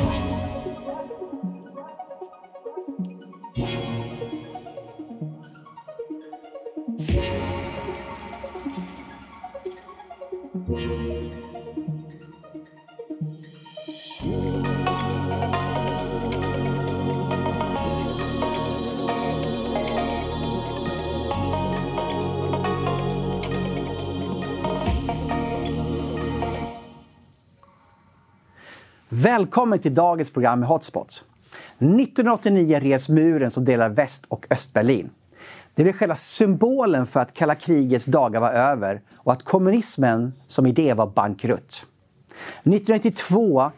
Bye. Välkommen till dagens program med Hotspots. 1989 revs muren som delar Väst och Östberlin. Det blev själva symbolen för att kalla krigets dagar var över och att kommunismen som idé var bankrutt. 1992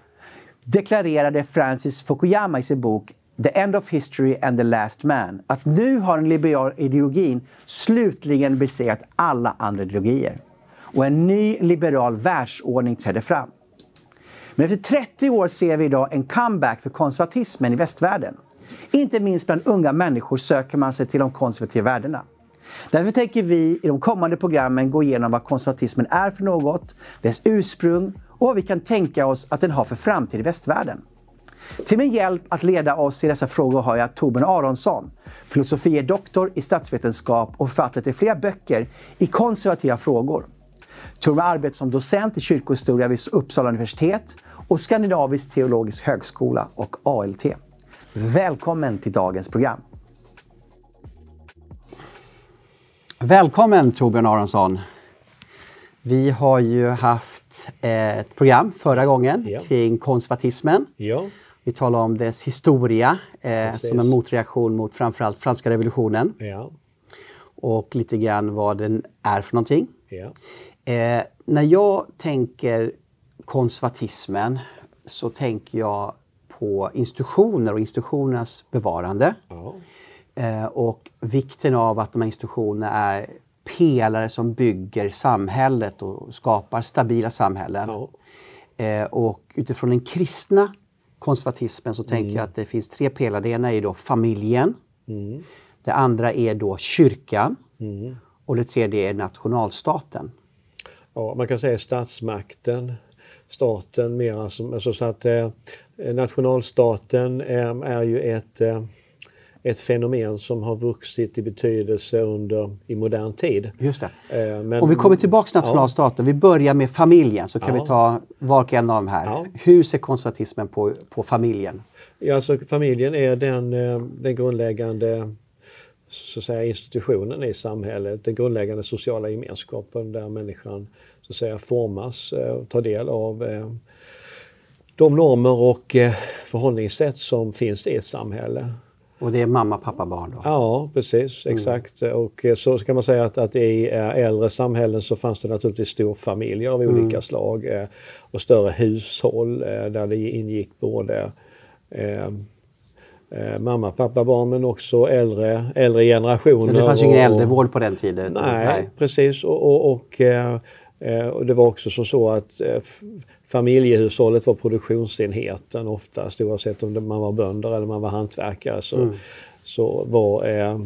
deklarerade Francis Fukuyama i sin bok The End of History and the Last Man att nu har den liberala ideologin slutligen besegrat alla andra ideologier. Och en ny liberal världsordning trädde fram. Men efter 30 år ser vi idag en comeback för konservatismen i västvärlden. Inte minst bland unga människor söker man sig till de konservativa värdena. Därför tänker vi i de kommande programmen gå igenom vad konservatismen är för något, dess ursprung och vad vi kan tänka oss att den har för framtid i västvärlden. Till min hjälp att leda oss i dessa frågor har jag Torbjörn Aronsson, filosofie doktor i statsvetenskap och författare till flera böcker i konservativa frågor. Torbjörn arbetar som docent i kyrkohistoria vid Uppsala universitet och Skandinavisk teologisk högskola och ALT. Välkommen till dagens program. Välkommen Torbjörn Aronsson. Vi har ju haft ett program förra gången ja. kring konservatismen. Ja. Vi talade om dess historia eh, som en motreaktion mot framförallt franska revolutionen. Ja. Och lite grann vad den är för någonting. Ja. Eh, när jag tänker konservatismen så tänker jag på institutioner och institutionernas bevarande. Ja. Eh, och vikten av att de här institutionerna är pelare som bygger samhället och skapar stabila samhällen. Ja. Eh, och utifrån den kristna konservatismen så tänker Mm. jag att det finns tre pelare. Det ena är då familjen. Mm. Det andra är då kyrkan. Mm. Och det tredje är nationalstaten. Ja, man kan säga statsmakten, staten mera som, alltså så att eh, nationalstaten är, är ju ett, eh, ett fenomen som har vuxit i betydelse under, i modern tid. Just det. Eh, men, Om vi kommer tillbaka till nationalstaten, vi börjar med familjen så kan Ja. vi ta var och en av dem här. Ja. Hur ser konservatismen på, på familjen? Ja, alltså familjen är den, eh, den grundläggande så att säga, institutionen i samhället, den grundläggande sociala gemenskapen där människan så att säga, formas eh, och tar del av eh, de normer och eh, förhållningssätt som finns i ett samhälle. Och det är mamma, pappa, barn då? Ja, precis. Exakt. Och eh, så kan man säga att, att i äldre samhällen så fanns det naturligtvis storfamiljer av olika slag eh, och större hushåll där det ingick både eh, mamma, pappa, barn men också äldre, äldre generationer. Men det fanns ju ingen äldrevård på den tiden? Nej, precis. Och, och, och, eh, eh, och det var också som så att eh, familjehushållet var produktionsenheten oftast oavsett om man var bönder eller man var hantverkare så, Mm. så var eh,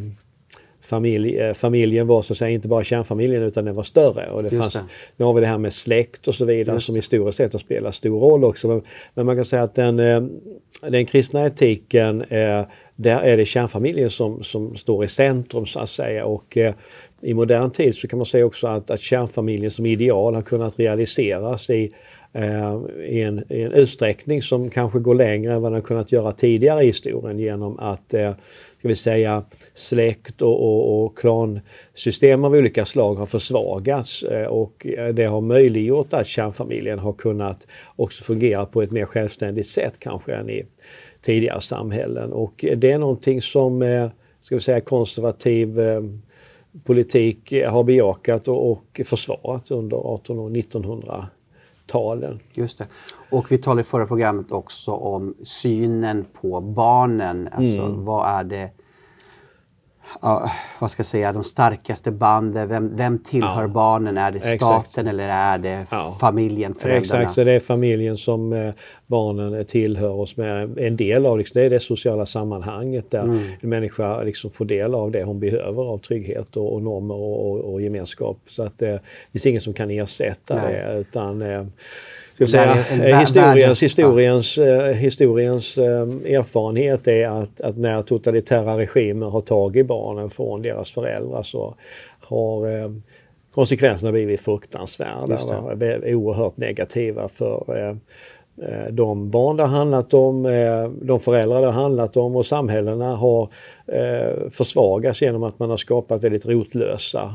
familj, eh, familjen var så att säga inte bara kärnfamiljen utan den var större. Och det Just fanns, det. Nu har vi det här med släkt och så vidare Just som historiskt sett har spelat stor roll också. Men, men man kan säga att den, eh, den kristna etiken, eh, där är det kärnfamiljen som, som står i centrum så att säga. Och, eh, i modern tid så kan man säga också att, att kärnfamiljen som ideal har kunnat realiseras i, Eh, i, en, i en utsträckning som kanske går längre än vad den kunnat göra tidigare i historien genom att eh, ska vi säga, släkt och, och, och klansystem av olika slag har försvagats eh, och eh, det har möjliggjort att kärnfamiljen har kunnat också fungera på ett mer självständigt sätt kanske än i tidigare samhällen. Och eh, det är någonting som eh, ska vi säga, konservativ eh, politik har bejakat och, och försvarat under 1800 och 1900 1900-talen. Just det. Och vi talade i förra programmet också om synen på barnen. Alltså Mm. vad är det ja, vad ska jag säga, de starkaste banden? Vem, vem tillhör Ja. barnen? Är det Exakt. staten eller är det Ja. familjen, föräldrarna? Exakt, så det är familjen som eh, barnen tillhör och som är en del av. Liksom, det är det sociala sammanhanget där Mm. en människa liksom får del av det hon behöver av trygghet och, och normer och, och, och gemenskap. Så att eh, det finns ingen som kan ersätta Nej. det. Utan, eh, ska säga, historiens, historiens, ja. historiens erfarenhet är att, att när totalitära regimer har tagit barnen från deras föräldrar så har konsekvenserna blivit fruktansvärda. Oerhört negativa för Eh, de barn det har handlat om, eh, de föräldrar det har handlat om och samhällena har eh, försvagats genom att man har skapat väldigt rotlösa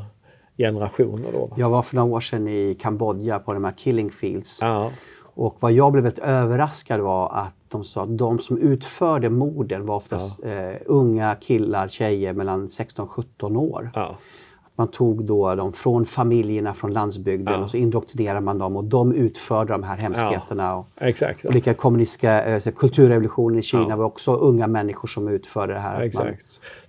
generationer. Då. Jag var för några år sedan i Kambodja på de här killing fields. Ja. Och vad jag blev väldigt överraskad var att de sa att de som utförde morden var oftast ja. eh, unga killar, tjejer mellan 16 17 år. Ja. Man tog då dem från familjerna från landsbygden ja. och så indoktrinerade man dem och de utförde de här hemskheterna. Ja, och, exakt. Och lika kommunistiska äh, kulturrevolutionen i Kina ja. var också unga människor som utförde det här. Exakt. Man...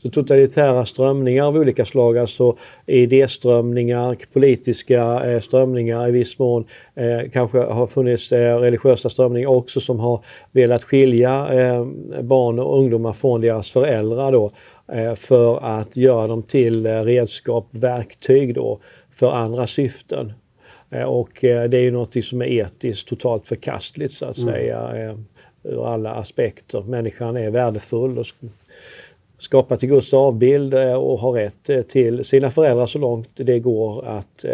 Så totalitära strömningar av olika slag, alltså idéströmningar, politiska eh, strömningar i viss mån. Eh, kanske har funnits eh, religiösa strömningar också som har velat skilja eh, barn och ungdomar från deras föräldrar. Då Eh, för att göra dem till eh, redskap, verktyg då för andra syften. Eh, och det är ju något som är etiskt totalt förkastligt så att mm. säga ur alla aspekter. Människan är värdefull och skapad till Guds avbild och har rätt till sina föräldrar så långt det går att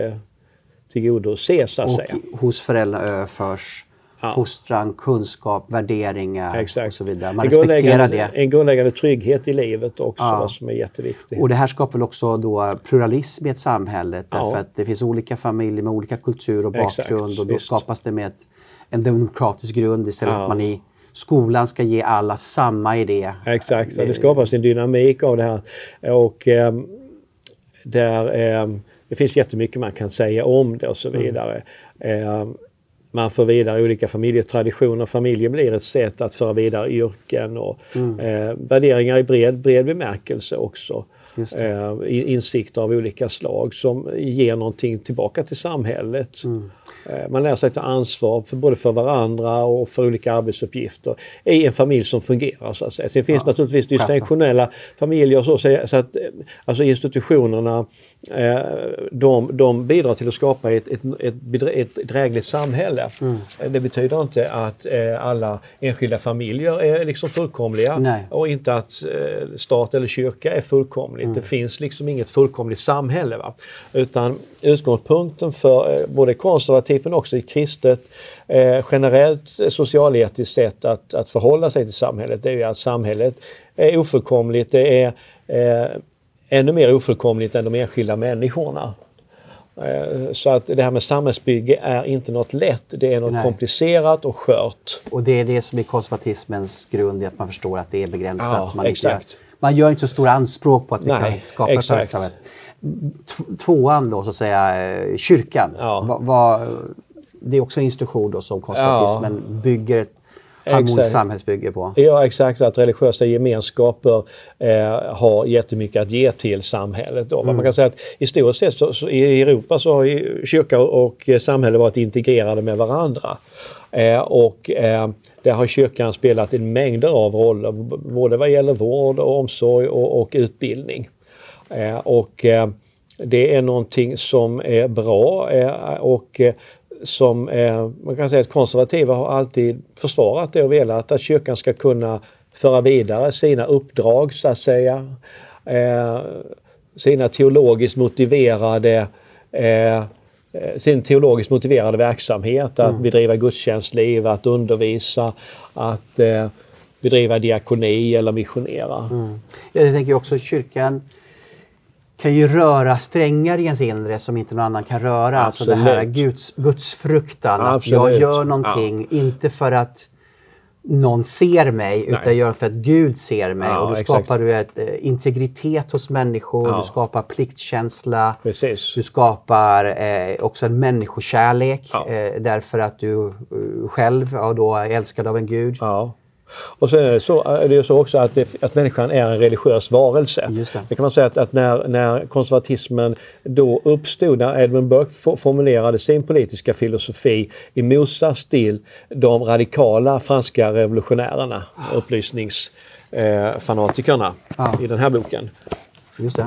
tillgodose så att och säga. hos föräldrar överförs ja. fostran, kunskap, värderingar Exakt. och så vidare. Man en respekterar det. En grundläggande trygghet i livet också ja. som är jätteviktigt. Och det här skapar väl också då pluralism i ett samhälle ja. därför att det finns olika familjer med olika kultur och bakgrund Exakt. och då Visst. skapas det med ett, en demokratisk grund istället för att man i skolan ska ge alla samma idé. Exakt, det skapas en dynamik av det här. Och eh, där, eh, det finns jättemycket man kan säga om det och så mm. vidare. Mm. Eh, man för vidare olika familjetraditioner. Familjen blir ett sätt att föra vidare yrken och mm. eh, värderingar i bred, bred bemärkelse också. Eh, insikter av olika slag som ger någonting tillbaka till samhället. Mm. Eh, man lär sig ta ansvar för både för varandra och för olika arbetsuppgifter i en familj som fungerar. Så att säga. Sen finns ja, naturligtvis dysfunktionella familjer. Så, så att, eh, alltså institutionerna de, de bidrar till att skapa ett, ett, ett, ett drägligt samhälle. Mm. Det betyder inte att alla enskilda familjer är liksom fullkomliga Nej. och inte att stat eller kyrka är fullkomligt. Mm. Det finns liksom inget fullkomligt samhälle. Va? Utan utgångspunkten för både konservativa men också i kristet eh, generellt socialetiskt sätt att, att förhålla sig till samhället. Det är ju att samhället är ofullkomligt. Det är eh, ännu mer ofullkomligt än de enskilda människorna. Eh, så att det här med samhällsbygge är inte något lätt. Det är något Nej. komplicerat och skört. Och det är det som är konservatismens grund, att man förstår att det är begränsat. Ja, man, inte, man gör inte så stora anspråk på att vi Nej, kan skapa exakt. ett samhälle tvåan då, så att säga, eh, kyrkan. Ja. Va, va, det är också en institution då som konservatismen ja. bygger ett harmoniskt samhällsbygge på. Ja exakt, att religiösa gemenskaper eh, har jättemycket att ge till samhället. Då. Mm. Man kan säga att historiskt sett så, så, i Europa så har kyrka och samhälle varit integrerade med varandra. Eh, och eh, där har kyrkan spelat en mängder av roller, både vad gäller vård och omsorg och, och utbildning. Eh, och eh, det är någonting som är bra eh, och som man kan säga att konservativa har alltid försvarat det och velat att kyrkan ska kunna föra vidare sina uppdrag så att säga. Sina teologiskt motiverade sin teologiskt motiverade verksamhet, att mm. bedriva gudstjänstliv, att undervisa, att bedriva diakoni eller missionera. Mm. Jag tänker också kyrkan kan ju röra strängar i ens inre som inte någon annan kan röra. Absolut. Alltså det här Guds, Guds fruktan. Att jag gör någonting, ja. inte för att någon ser mig, utan jag gör för att Gud ser mig. Ja, och då skapar du ett, eh, integritet hos människor, ja. du skapar pliktkänsla. Precis. Du skapar eh, också en människokärlek eh, därför att du uh, själv ja, då är älskad av en Gud. Och sen är det, så, är det så också att, det, att människan är en religiös varelse. Just det. det kan man säga att, att, när, när konservatismen då uppstod, när Edmund Burke formulerade sin politiska filosofi i motsats till de radikala franska revolutionärerna, upplysningsfanatikerna ah. i den här boken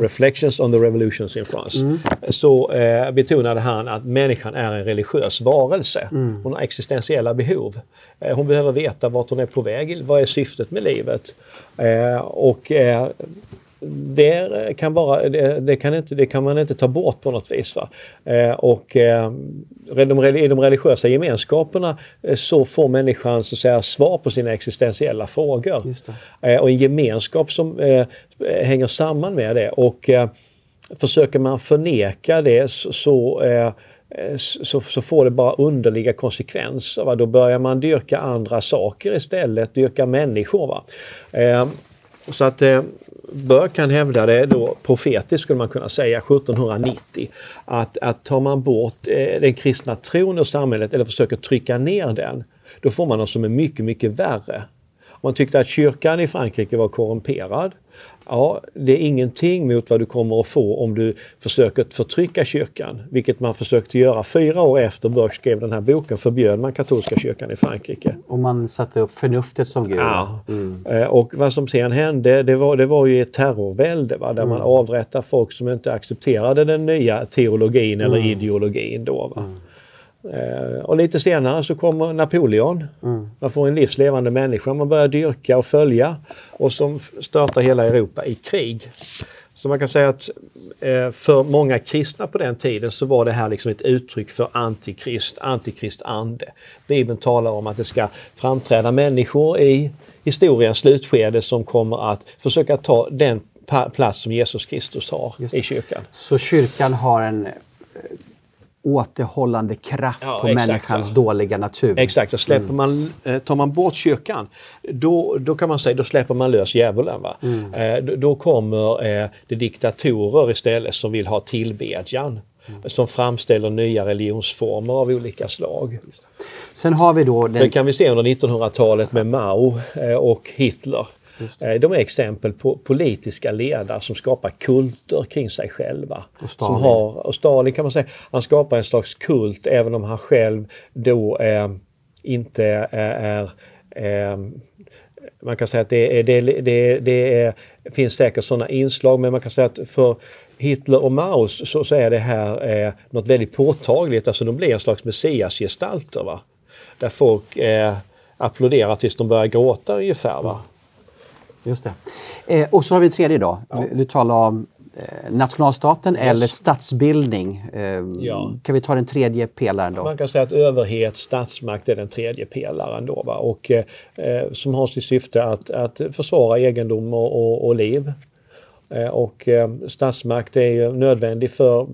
Reflections on the Revolutions in France, mm. så eh, betonade han att människan är en religiös varelse. Mm. Hon har existentiella behov. Eh, hon behöver veta vart hon är på väg, vad är syftet med livet. Eh, och eh, det kan, bara, det, kan inte, det kan man inte ta bort på något vis. Va? Eh, och eh, de, i de religiösa gemenskaperna eh, så får människan så att säga, svar på sina existentiella frågor. Eh, och en gemenskap som eh, hänger samman med det. Och eh, försöker man förneka det så, så så, så, får det bara underliga konsekvenser. Va? Då börjar man dyrka andra saker istället, dyrka människor. Va? Eh, så att eh, Böck kan hävda det då profetiskt skulle man kunna säga 1790 att, att tar man bort eh, den kristna tron ur samhället eller försöker trycka ner den, då får man något som är mycket, mycket värre. Man tyckte att kyrkan i Frankrike var korrumperad. Ja, det är ingenting mot vad du kommer att få om du försöker förtrycka kyrkan, vilket man försökte göra fyra år efter Burke skrev den här boken, förbjöd man katolska kyrkan i Frankrike. Och man satte upp förnuftet som gud. Ja. Mm. Eh, och vad som sen hände, det var, det var ju ett terrorvälde va? där mm. man avrättade folk som inte accepterade den nya teologin eller mm. ideologin. Då, va? Eh, och lite senare så kommer Napoleon. Mm. Man får en livslevande människa man börjar dyrka och följa och som startar hela Europa i krig. Så man kan säga att eh, för många kristna på den tiden så var det här liksom ett uttryck för antikrist, antikristande. Bibeln talar om att det ska framträda människor i historiens slutskede som kommer att försöka ta den plats som Jesus Kristus har i kyrkan. Så kyrkan har en återhållande kraft ja, på exakt, människans ja. dåliga natur. Exakt, och släpper mm. man, eh, tar man bort kyrkan då, då kan man säga då släpper man lös djävulen. Va? Mm. Eh, då, då, kommer eh, det diktatorer istället som vill ha tillbedjan. Mm. Som framställer nya religionsformer av olika slag. Sen har vi då... Den... Det kan vi se under 1900-talet med Mao eh, och Hitler. Eh, de är exempel på politiska ledare som skapar kulter kring sig själva. Och Stalin. Som har, och Stalin kan man säga, han skapar en slags kult även om han själv då eh, inte är, är eh, man kan säga att det, är, det, det, det är, finns säkert sådana inslag men man kan säga att för Hitler och Mao så, så är det här eh, något väldigt påtagligt. Alltså de blir en slags messiasgestalter. Va? Där folk eh, applåderar tills de börjar gråta ungefär. Va? Just det. Eh, och så har vi tredje då. Ja. Du talar om eh, nationalstaten yes. eller statsbildning. Eh, ja. Kan vi ta den tredje pelaren då? Man kan säga att överhet, statsmakt är den tredje pelaren då. Va? Och, eh, eh som har sitt syfte att, att försvara egendom och, och, och liv. Eh, och eh, statsmakt är ju nödvändig för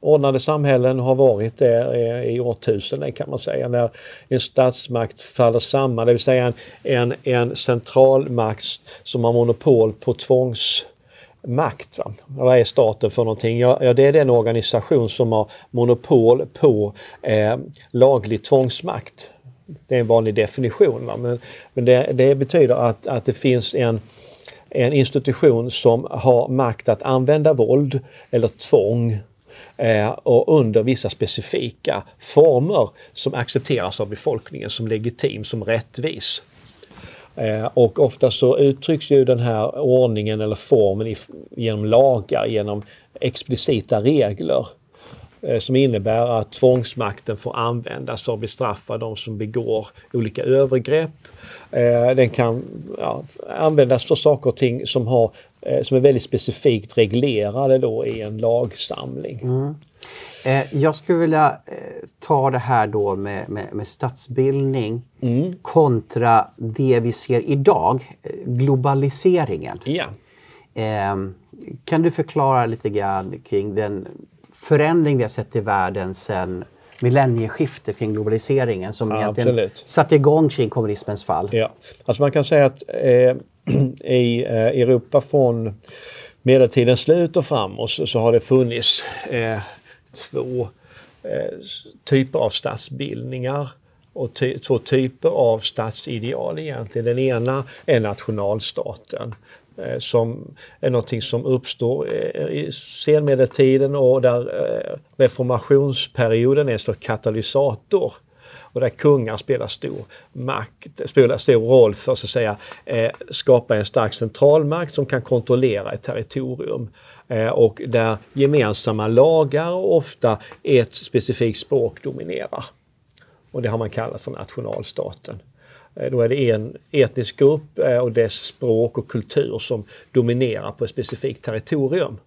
ordnade samhällen har varit det eh, i årtusenden kan man säga. När en statsmakt faller samman, det vill säga en, en, en centralmakt som har monopol på tvångsmakt. Va? Vad är staten för någonting? Ja, ja, det är den organisation som har monopol på eh, laglig tvångsmakt. Det är en vanlig definition. Va? Men, men det, det betyder att, att det finns en en institution som har makt att använda våld eller tvång eh, och under vissa specifika former som accepteras av befolkningen som legitim, som rättvis. Eh, och ofta så uttrycks ju den här ordningen eller formen genom lagar, genom explicita regler som innebär att tvångsmakten får användas för att bestraffa de som begår olika övergrepp Eh, den kan ja, användas för saker och ting som, har, eh, som är väldigt specifikt reglerade då i en lagsamling. Mm. Eh, jag skulle vilja ta det här då med, med, med statsbildning mm. kontra det vi ser idag, globaliseringen. Ja. Kan du förklara lite grann kring den förändring vi har sett i världen sedan millennieskifte kring globaliseringen som ja, egentligen absolut. satte igång kring kommunismens fall. Ja, alltså man kan säga att eh, i eh, Europa från medeltidens slut och framåt så, så har det funnits eh, två eh, typer av statsbildningar och ty två typer av statsideal egentligen. Den ena är nationalstaten Eh, som är någonting som uppstår eh, i senmedeltiden och där eh, reformationsperioden är en slags katalysator. och där kungar spelar stor makt, spelar stor roll för så att säga eh, skapa en stark centralmakt som kan kontrollera ett territorium. Eh, och där gemensamma lagar och ofta ett specifikt språk dominerar. Och det har man kallat för nationalstaten. Eh, då är det en etnisk grupp eh, och dess språk och kultur som dominerar på ett specifikt territorium.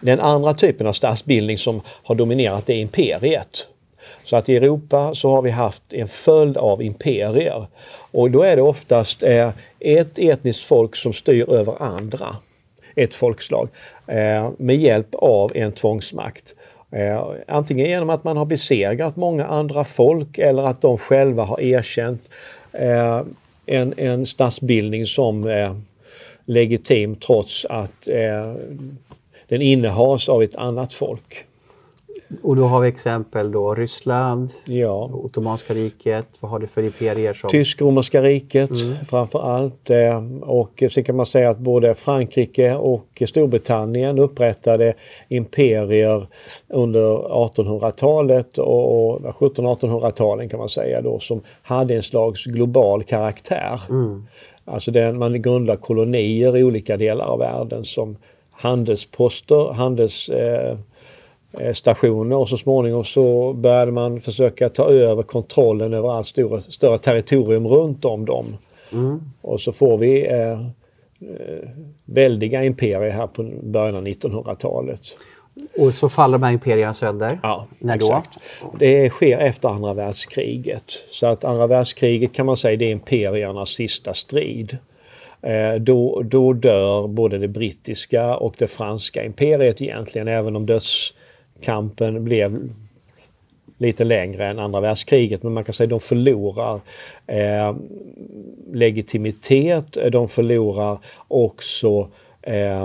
Den andra typen av statsbildning som har dominerat är imperiet. Så att i Europa så har vi haft en följd av imperier. Och då är det oftast eh, ett etniskt folk som styr över andra, ett folkslag, med hjälp av en tvångsmakt. Eh, antingen genom att man har besegrat många andra folk eller att de själva har erkänt eh, en, en statsbildning som eh, legitim trots att den innehas av ett annat folk. Och då har vi exempel då Ryssland, ja. Ottomanska riket, vad har du för imperier? Som... Tysk-romerska riket mm. framför allt. Eh, och sen kan man säga att både Frankrike och Storbritannien upprättade imperier under 1800-talet och 1700-1800-talen kan man säga då som hade en slags global karaktär. Mm. Alltså den, man grundlade kolonier i olika delar av världen som handelsposter, handelsstationer och så småningom så började man försöka ta över kontrollen över allt större, större territorium runt om dem. Mm. Och så får vi eh, eh väldiga imperier här på början av 1900-talet. Och så faller de här imperierna sönder? Ja, När exakt. Då? Det sker efter andra världskriget. Så att andra världskriget kan man säga det är imperiernas sista strid. Eh, då, då dör både det brittiska och det franska imperiet egentligen, även om dödskampen blev lite längre än andra världskriget. Men man kan säga att de förlorar eh, legitimitet, de förlorar också eh,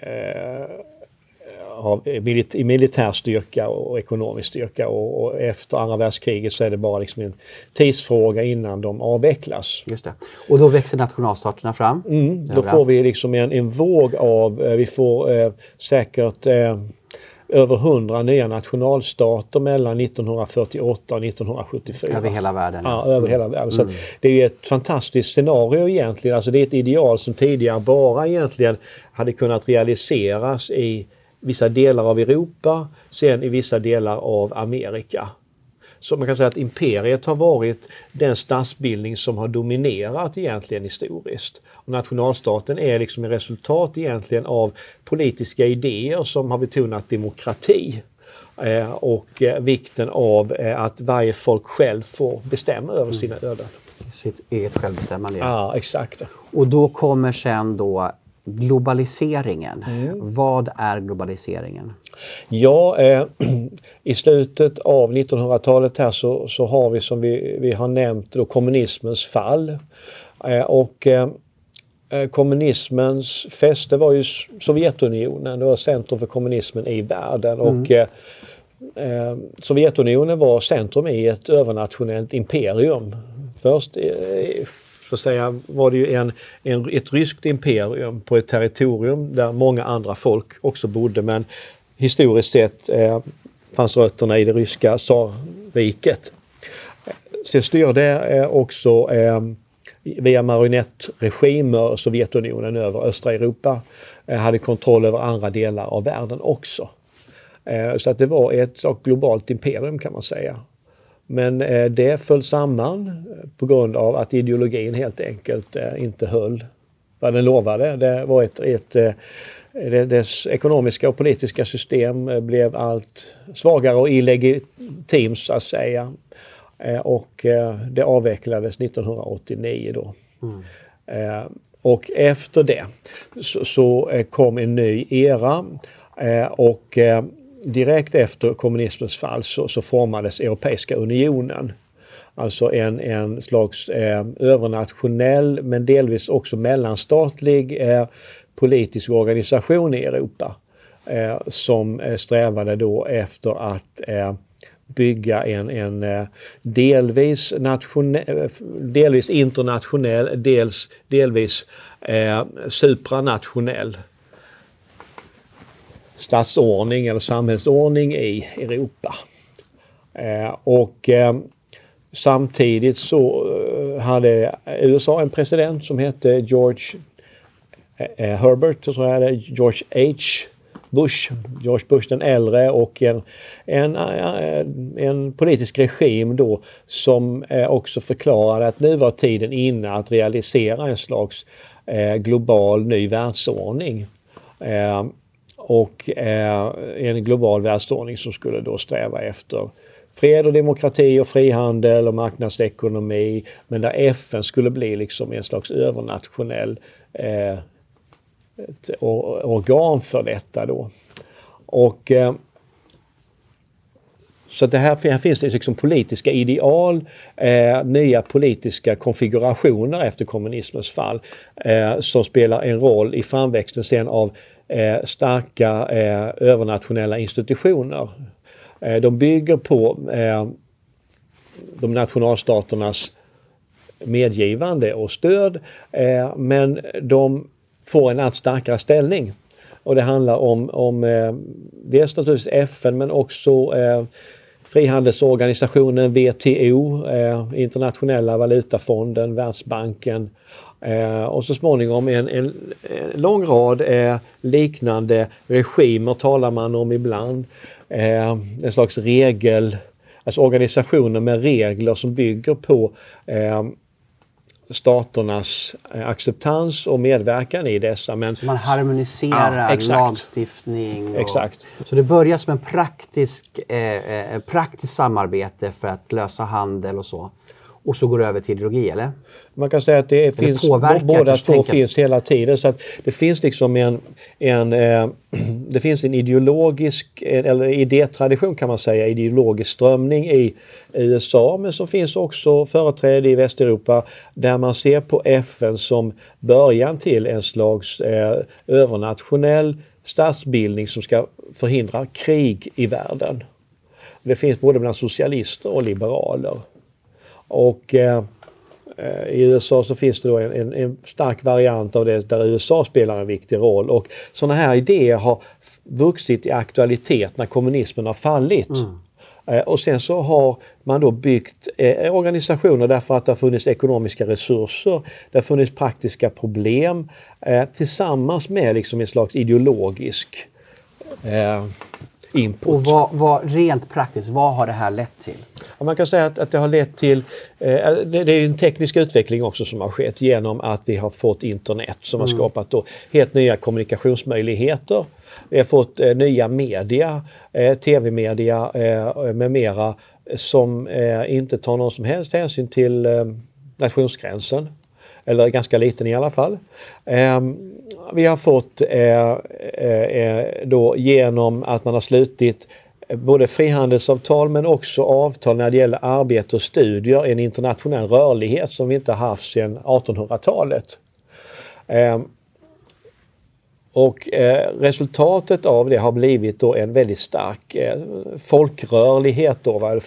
eh, i militär styrka och ekonomisk styrka och, och, efter andra världskriget så är det bara liksom en tidsfråga innan de avvecklas. Just det. Och då växer nationalstaterna fram? Mm, då får vi liksom en, en våg av, eh, vi får eh, säkert eh, över hundra nya nationalstater mellan 1948 och 1974. Över hela världen? Ja, över mm. hela världen. Så mm. Det är ett fantastiskt scenario egentligen. Alltså det är ett ideal som tidigare bara egentligen hade kunnat realiseras i vissa delar av Europa, sen i vissa delar av Amerika. Så man kan säga att imperiet har varit den statsbildning som har dominerat egentligen historiskt. Och nationalstaten är liksom ett resultat egentligen av politiska idéer som har betonat demokrati eh, och eh, vikten av eh, att varje folk själv får bestämma över sina öden. Sitt eget självbestämmande. Ja, exakt. Och då kommer sen då globaliseringen. Mm. Vad är globaliseringen? Ja, eh, i slutet av 1900-talet här så, så har vi som vi, vi har nämnt då kommunismens fall. Eh, och eh, eh kommunismens fäste var ju Sovjetunionen, det var centrum för kommunismen i världen. Mm. Och, eh, eh, Sovjetunionen var centrum i ett övernationellt imperium. Först så att säga, var det ju en, en, ett ryskt imperium på ett territorium där många andra folk också bodde men historiskt sett eh, fanns rötterna i det ryska tsarriket. Så styrde eh, också eh, via marionettregimer Sovjetunionen över östra Europa. Eh, hade kontroll över andra delar av världen också. Eh, så att det var ett globalt imperium kan man säga. Men eh, det föll samman eh, på grund av att ideologin helt enkelt eh, inte höll vad den lovade. Det var ett, ett eh, dess ekonomiska och politiska system blev allt svagare och illegitimt så att säga. Och det avvecklades 1989 då. Mm. Och efter det så, kom en ny era och direkt efter kommunismens fall så, så formades Europeiska unionen. Alltså en, en slags eh, övernationell men delvis också mellanstatlig eh, politisk organisation i Europa eh, som eh, strävade då efter att eh, bygga en, en eh, delvis, nationell, eh, delvis internationell, dels, delvis supranationell statsordning eller samhällsordning i Europa. Eh, och eh, samtidigt så hade USA en president som hette George Eh, eh, Herbert, så är det George H. Bush, George Bush den äldre och en, en, eh, en politisk regim då som också förklarade att nu var tiden inne att realisera en slags global ny världsordning. Och en global världsordning som skulle då sträva efter fred och demokrati och frihandel och marknadsekonomi. Men där FN skulle bli liksom en slags övernationell ett organ för detta då. Och eh, så det här, här finns det liksom politiska ideal, eh, nya politiska konfigurationer efter kommunismens fall eh, som spelar en roll i framväxten sen av eh, starka eh, övernationella institutioner Eh, de bygger på eh, de nationalstaternas medgivande och stöd eh, men de får en allt starkare ställning. Och det handlar om, om eh, dels naturligtvis FN men också eh, Frihandelsorganisationen WTO, eh, Internationella valutafonden, Världsbanken och så småningom en, en, en lång rad liknande regimer talar man om ibland eh, en slags regel, alltså organisationer med regler som bygger på eh, staternas eh, acceptans och medverkan i dessa. Men, så man harmoniserar ja, lagstiftning? Och, exakt. Så det börjar som en praktisk, eh, eh, praktiskt samarbete för att lösa handel och så? Och så går det över till ideologi, eller? Man kan säga att det finns, båda två finns hela tiden. Så att det finns liksom en, en eh, det finns en ideologisk, eller idétradition kan man säga, ideologisk strömning i USA men som finns också företräde i Västeuropa där man ser på FN som början till en slags eh, övernationell statsbildning som ska förhindra krig i världen. Det finns både bland socialister och liberaler. Och eh, eh, i USA så finns det då en, en, en, stark variant av det där USA spelar en viktig roll och sådana här idéer har vuxit i aktualitet när kommunismen har fallit. Mm. Eh, och sen så har man då byggt eh, organisationer därför att det har funnits ekonomiska resurser, det har funnits praktiska problem eh, tillsammans med liksom en slags ideologisk eh, input. Och vad, vad, rent praktiskt, vad har det här lett till? Ja, man kan säga att, att det har lett till, eh, det, det, är en teknisk utveckling också som har skett genom att vi har fått internet som mm. har skapat då helt nya kommunikationsmöjligheter. Vi har fått eh, nya media, eh, tv-media eh, med mera som eh, inte tar någon som helst hänsyn till eh, nationsgränsen eller ganska liten i alla fall. Eh, vi har fått eh, eh, eh, då genom att man har slutit både frihandelsavtal men också avtal när det gäller arbete och studier, en internationell rörlighet som vi inte haft sedan 1800-talet. Och eh, resultatet av det har blivit då en väldigt stark eh, folkrörlighet, då, va?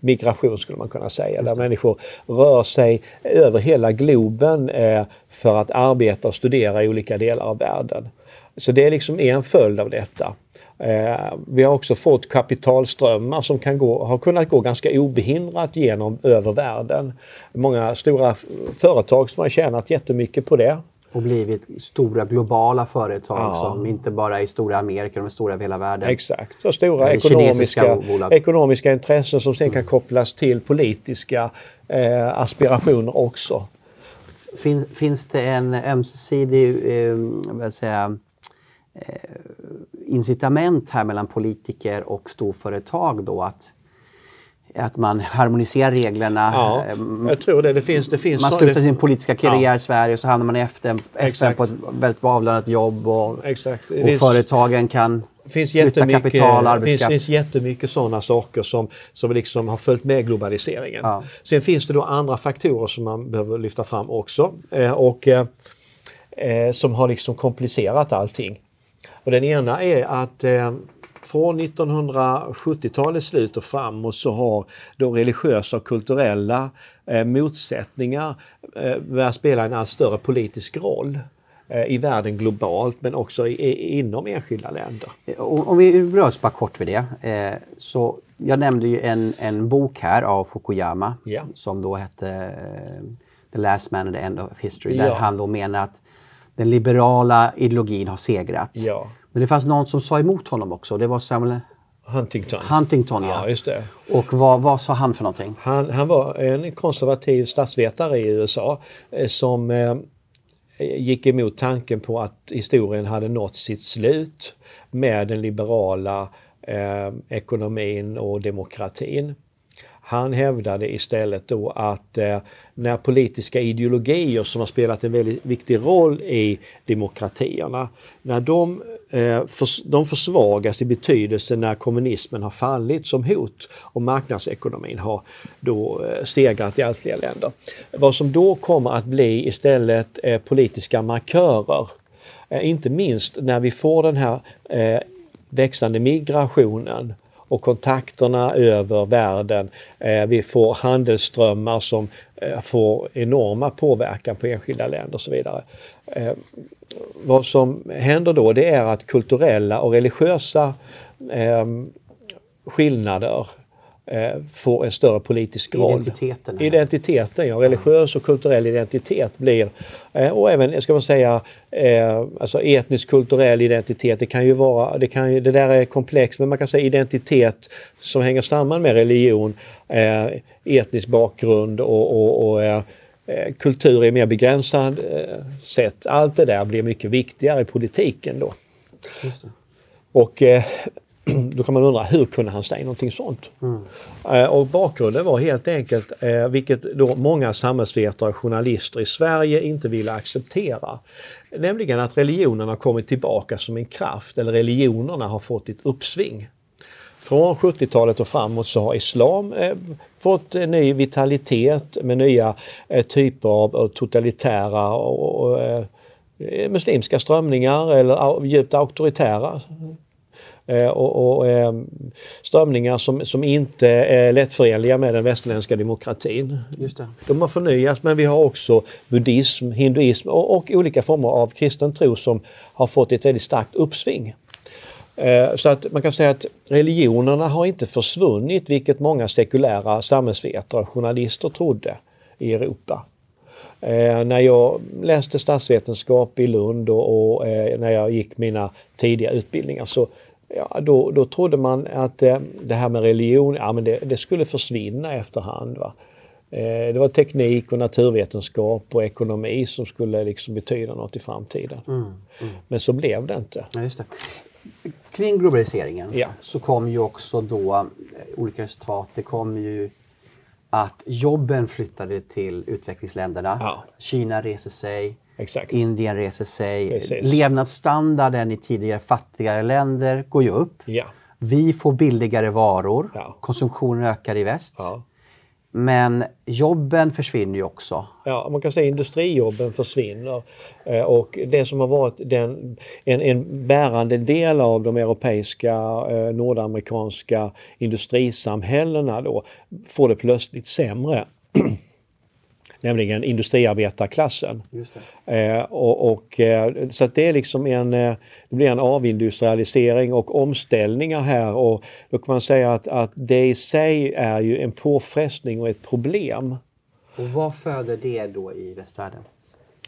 migration skulle man kunna säga, där människor rör sig över hela globen eh, för att arbeta och studera i olika delar av världen. Så det är liksom en följd av detta. Eh, vi har också fått kapitalströmmar som kan gå, har kunnat gå ganska obehindrat genom över världen. Många stora företag som har tjänat jättemycket på det och blivit stora globala företag ja. som inte bara är stora i Amerika, de är stora över hela världen. Exakt, och stora ekonomiska, ekonomiska intressen som sen kan mm. kopplas till politiska eh, aspirationer också. Fin, finns det en ömsesidig eh, vad säga, eh, incitament här mellan politiker och storföretag då att att man harmoniserar reglerna. Ja, jag tror det. det, finns, det finns man slutar sin politiska karriär ja. i Sverige och så hamnar man i FN, FN på ett väldigt avlönat jobb och, Exakt. och finns, företagen kan finns flytta kapital, arbetskraft. Det finns, finns jättemycket sådana saker som, som liksom har följt med globaliseringen. Ja. Sen finns det då andra faktorer som man behöver lyfta fram också eh, och eh, eh som har liksom komplicerat allting. Och den ena är att eh, från 1970-talets slut och framåt så har då religiösa och kulturella eh, motsättningar eh, börjat spela en allt större politisk roll. eh, i världen globalt men också i, i, inom enskilda länder. Om vi rör bara kort vid det. Eh, så jag nämnde ju en, en bok här av Fukuyama Ja. som då hette eh, The Last Man and the End of History. Där Ja. han då menar att den liberala ideologin har segrat. Ja. Men det fanns någon som sa emot honom också. Det var Samuel Huntington. Huntington. Ja. Ja, just det. Och vad, vad sa han för någonting? Han, han var en konservativ statsvetare i USA eh, som eh, gick emot tanken på att historien hade nått sitt slut med den liberala eh, ekonomin och demokratin. Han hävdade istället då att eh, när politiska ideologier som har spelat en väldigt viktig roll i demokratierna, när de, Eh, de försvagas i betydelse när kommunismen har fallit som hot och marknadsekonomin har då eh, segrat i allt fler länder. Vad som då kommer att bli istället eh, politiska markörer, inte minst när vi får den här växande migrationen och kontakterna över världen. Vi får handelsströmmar som får enorma påverkan på enskilda länder och så vidare. Vad som händer då det är att kulturella och religiösa eh, skillnader eh, får en större politisk roll. Identiteten. här. Identiteten, ja. Religiös och kulturell identitet blir, eh, och även, ska man säga, eh, alltså etnisk kulturell identitet. Det kan ju vara, det, kan ju, det där är komplext, men man kan säga identitet som hänger samman med religion, eh, etnisk bakgrund och, och, och eh, kultur i mer begränsad eh, sätt. Allt det där blir mycket viktigare i politiken då. Och eh, då kan man undra, hur kunde han säga någonting sånt? Eh, och bakgrunden var helt enkelt, eh, vilket då många samhällsvetare och journalister i Sverige inte ville acceptera. Nämligen att religionen har kommit tillbaka som en kraft, eller religionerna har fått ett uppsving. Från 70-talet och framåt så har islam eh, fått en ny vitalitet med nya eh, typer av totalitära och, eh, muslimska strömningar eller djupt auktoritära eh, och, och eh, strömningar som, som inte är lättförenliga med den västerländska demokratin. Just det. De har förnyats men vi har också buddhism, hinduism och, och olika former av kristen tro som har fått ett väldigt starkt uppsving. Eh, Så att man kan säga att religionerna har inte försvunnit, vilket många sekulära samhällsvetare och journalister trodde i Europa. Eh, när jag läste statsvetenskap i Lund och, och eh, när jag gick mina tidiga utbildningar så ja, då, då trodde man att eh, det här med religion, ja men det, det skulle försvinna efterhand. Va? Det var teknik och naturvetenskap och ekonomi som skulle liksom betyda något i framtiden. Men så blev det inte. Ja. Kring globaliseringen Ja. så kom ju också då eh, olika resultat. Det kom ju att jobben flyttade till utvecklingsländerna. Ja. Kina reser sig, Exakt. Indien reser sig. Precis. Levnadsstandarden i tidigare fattigare länder går ju upp. Ja. Vi får billigare varor. Konsumtionen ökar i väst. Men jobben försvinner ju också. Ja, man kan säga industrijobben försvinner. Eh, och det som har varit den, en, en bärande del av de europeiska, eh, nordamerikanska industrisamhällena då, får det plötsligt sämre. Nämligen industriarbetarklassen. Eh, och, och, eh, så det är liksom en, eh, det blir en avindustrialisering och omställningar här och då kan man säga att, att det i sig är ju en påfrestning och ett problem. Och vad föder det då i västvärlden?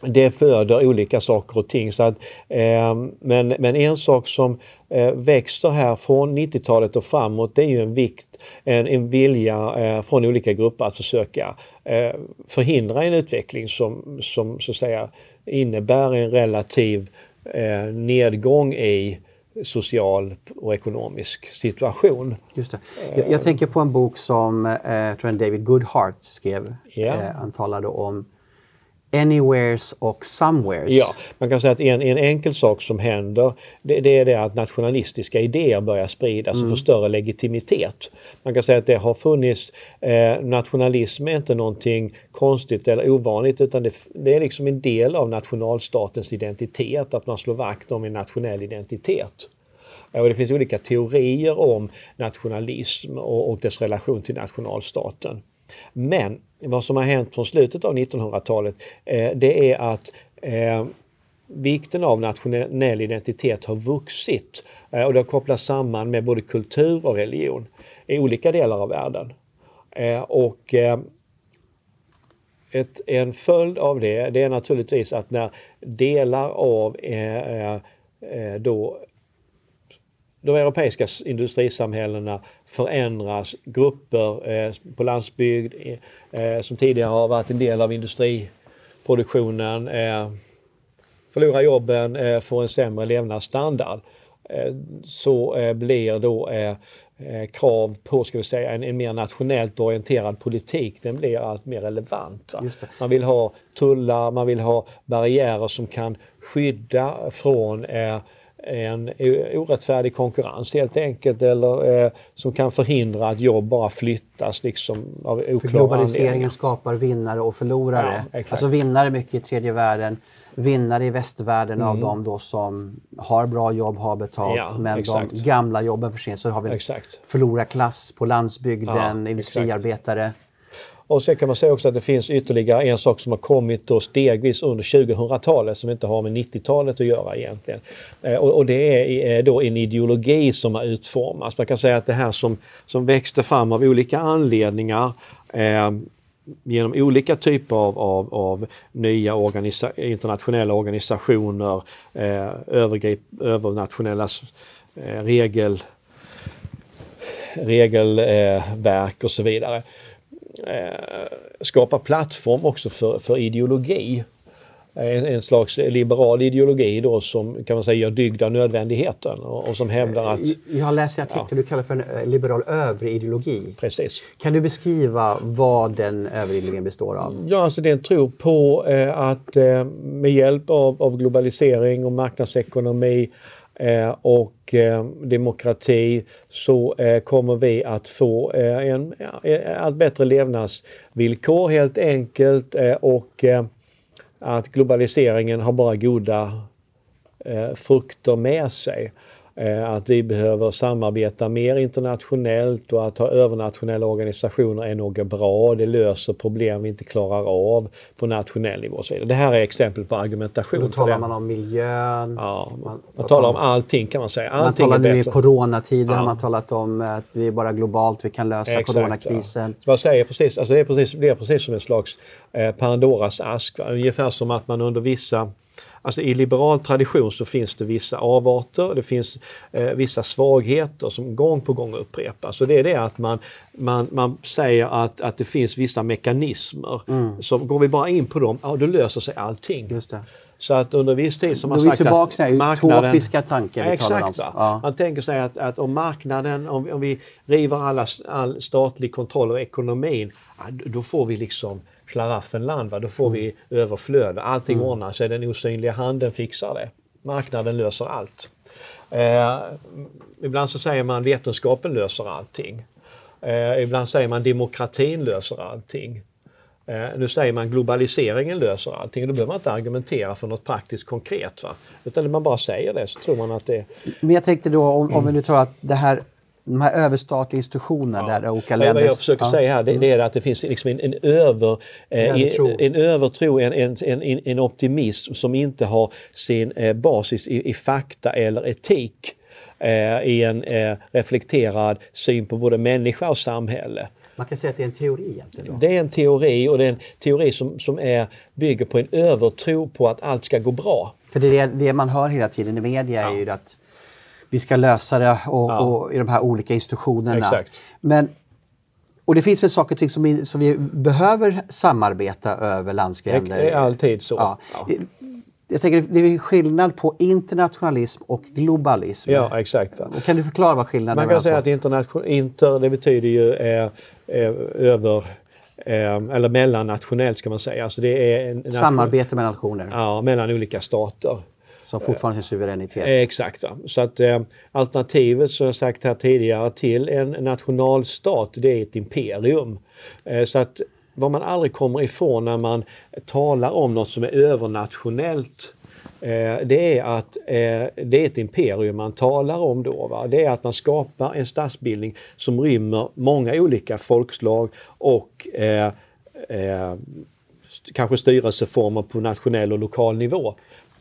Det föder olika saker och ting. Så att, eh, men, men en sak som eh, växer här från 90-talet och framåt det är ju en vikt, en, en vilja eh, från olika grupper att försöka eh, förhindra en utveckling som, som så att säga innebär en relativ eh, nedgång i social och ekonomisk situation. Just det. Jag, jag tänker på en bok som eh, David Goodhart skrev. Eh, han talade om anywheres och somewheres. Ja, man kan säga att en, en enkel sak som händer det, det är det att nationalistiska idéer börjar spridas och få större legitimitet. Man kan säga att det har funnits, eh, nationalism är inte någonting konstigt eller ovanligt utan det, det är liksom en del av nationalstatens identitet, att man slår vakt om en nationell identitet. Eh, Och det finns olika teorier om nationalism och, och dess relation till nationalstaten. Men vad som har hänt från slutet av 1900-talet eh, det är att eh, vikten av nationell identitet har vuxit eh, och det har kopplats samman med både kultur och religion i olika delar av världen. Eh, och eh, ett, en följd av det, det är naturligtvis att när delar av eh, eh då de europeiska industrisamhällena förändras, grupper eh, på landsbygd eh, som tidigare har varit en del av industriproduktionen eh, förlorar jobben, eh, får en sämre levnadsstandard. Eh, så eh, blir då krav på ska vi säga, en, en, mer nationellt orienterad politik, den blir allt mer relevant. Man vill ha tullar, man vill ha barriärer som kan skydda från eh, en orättfärdig konkurrens helt enkelt eller eh, som kan förhindra att jobb bara flyttas liksom av oklara För globaliseringen skapar vinnare och förlorare. Ja, alltså vinnare mycket i tredje världen, vinnare i västvärlden mm. av de då som har bra jobb, har betalt, ja, men exakt. de gamla jobben försvinner. Så har vi förlorarklass på landsbygden, ja, industriarbetare. Exakt. Och sen kan man säga också att det finns ytterligare en sak som har kommit då stegvis under 2000-talet som inte har med 90-talet att göra egentligen. Eh, och, och, det är eh, då en ideologi som har utformats. Man kan säga att det här som, som växte fram av olika anledningar eh, genom olika typer av, av, av nya organisa internationella organisationer, eh, övergrip, övernationella eh, regel, regelverk och så vidare eh, skapa plattform också för, för ideologi. En, en, slags liberal ideologi då som kan man säga gör dygd av nödvändigheten och, och som hävdar att... Jag har läst en artikel ja. du kallar för en eh, liberal överideologi. Precis. Kan du beskriva vad den överideologin består av? Ja, alltså det är en tro på eh, att eh, med hjälp av, av globalisering och marknadsekonomi Eh, Eh, och eh, demokrati så eh, kommer vi att få eh, en eh, allt bättre levnadsvillkor helt enkelt och att globaliseringen har bara goda frukter med sig. Eh, att vi behöver samarbeta mer internationellt och att ha övernationella organisationer är något bra. Det löser problem vi inte klarar av på nationell nivå. Så det här är exempel på argumentation. Då talar man om miljön. Ja, man, man talar om allting kan man säga. Allting man talar nu i coronatider, ja. man talat om att det är bara globalt vi kan lösa Exakt, coronakrisen. Ja. Man säger precis, alltså det, är precis, det är precis som en slags eh, Pandoras ask. Va? Ungefär som att man under vissa Alltså i liberal tradition så finns det vissa avarter, det finns eh, vissa svagheter som gång på gång upprepas. Så det är det att man, man, man säger att, att det finns vissa mekanismer. Mm. Så går vi bara in på dem, ja då löser sig allting. Just det. Så att under viss tid som man sagt att marknaden... utopiska tanken vi Exakt. Talar om. Ja. Man tänker sig att, att om marknaden, om, om vi river alla, all statlig kontroll av ekonomin, då får vi liksom Schlaraffenland, va? då får vi överflöd. Allting mm. ordnar sig, den osynliga handen fixar det. Marknaden löser allt. Eh, ibland så säger man vetenskapen löser allting. Eh, ibland säger man demokratin löser allting. Eh, nu säger man globaliseringen löser allting. Då behöver man inte argumentera för något praktiskt konkret. Va? Utan man bara säger det så tror man att det... Men jag tänkte då om, om vi nu tror att det här de här överstatliga institutionerna ja. där olika länder... Vad jag försöker ja. säga här det, det, är att det finns liksom en, en, över, eh, övertro. en, en övertro, en, en, en, optimism som inte har sin eh, basis i, i fakta eller etik. Eh, i en eh, reflekterad syn på både människa och samhälle. Man kan säga att det är en teori egentligen? Då. Det är en teori och det är en teori som, som är, bygger på en övertro på att allt ska gå bra. För det, det man hör hela tiden i media ja. är ju att vi ska lösa det och, ja. och i de här olika institutionerna. Exakt. Men, och det finns väl saker och ting som vi, som vi behöver samarbeta över landsgränser. Det är alltid så. Ja. Ja. Jag tänker det är skillnad på internationalism och globalism. Ja, exakt. Kan du förklara vad skillnaden är? Man kan säga att internation, inter, det betyder ju eh, eh, över eh, eller mellannationellt ska man säga. Alltså det är Samarbete mellan nationer? Ja, mellan olika stater. Som fortfarande har suveränitet. Eh, exakt. Så att eh, alternativet som jag sagt här tidigare till en nationalstat det är ett imperium. Eh, så att vad man aldrig kommer ifrån när man talar om något som är övernationellt eh, det är att eh, det är ett imperium man talar om då. Va? Det är att man skapar en statsbildning som rymmer många olika folkslag och eh, eh kanske styrelseformer på nationell och lokal nivå.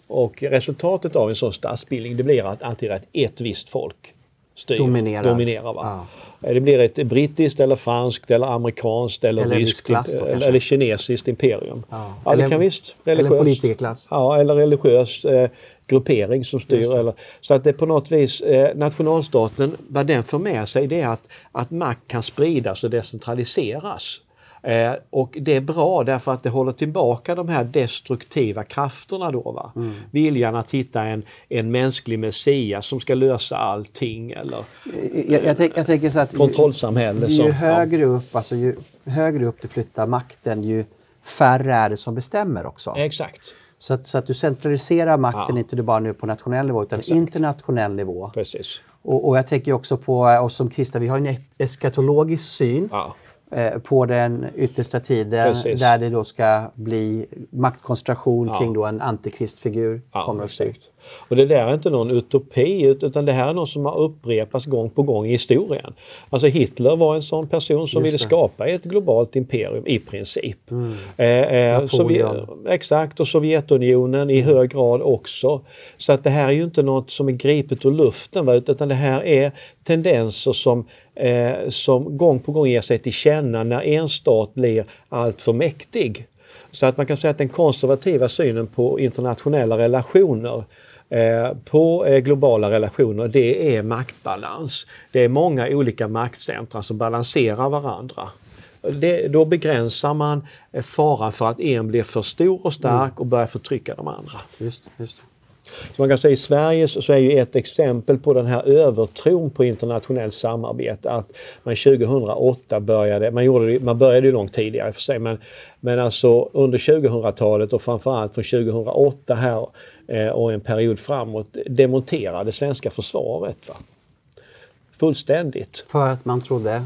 Och resultatet av en sån statsbildning det blir att alltid att ett visst folk styr, Dominerar. dominerar va? Det blir ett brittiskt eller franskt eller amerikanskt eller, Eller ryskt eller, eller kinesiskt imperium. Ja. Ja, Eller- kan visst. eller politikerklass. Ja, eller religiös eh, gruppering som styr. Eller, så att det på något vis, eh, nationalstaten, vad den för med sig det är att, att makt kan spridas och decentraliseras. Eh, och det är bra därför att det håller tillbaka de här destruktiva krafterna då. Va? Mm. Viljan att hitta en, en mänsklig messias som ska lösa allting eller Jag, jag, tänk, jag tänker så att ju, kontrollsamhälle. ju som- högre upp, alltså ju högre upp du flyttar makten ju färre är det som bestämmer också. Exakt. Så att, så att du centraliserar makten Ja. inte bara nu på nationell nivå utan internationell nivå. Precis. Och, och jag tänker också på eh, oss som kristna, vi har en eskatologisk syn Ja. Eh, på den yttersta tiden Precis. där det då ska bli maktkoncentration Ja. kring då en antikristfigur. Ja, kommer att. Och det där är inte någon utopi ut- utan det här är något som har upprepats gång på gång i historien. Alltså Hitler var en sån person som ville skapa ett globalt imperium i princip. Eh, eh, Napoleon. Sovjet- exakt, och Sovjetunionen i hög grad också. Så att det här är ju inte något som är gripet ur luften va, utan det här är tendenser som, eh, som gång på gång ger sig till känna när en stat blir allt för mäktig. Så att man kan säga att den konservativa synen på internationella relationer eh, på eh, globala relationer, det är maktbalans. Det är många olika maktcentra som balanserar varandra. Det, då begränsar man eh, faran för att en blir för stor och stark och börjar förtrycka de andra. Just, just. Så man kan säga i Sverige så är ju ett exempel på den här övertron på internationellt samarbete att man 2008 började, man, gjorde det, man började ju långt tidigare i och för sig, men, men alltså under 2000-talet och framförallt från 2008 här eh, och en period framåt demontera det svenska försvaret. Va? Fullständigt. För att man trodde...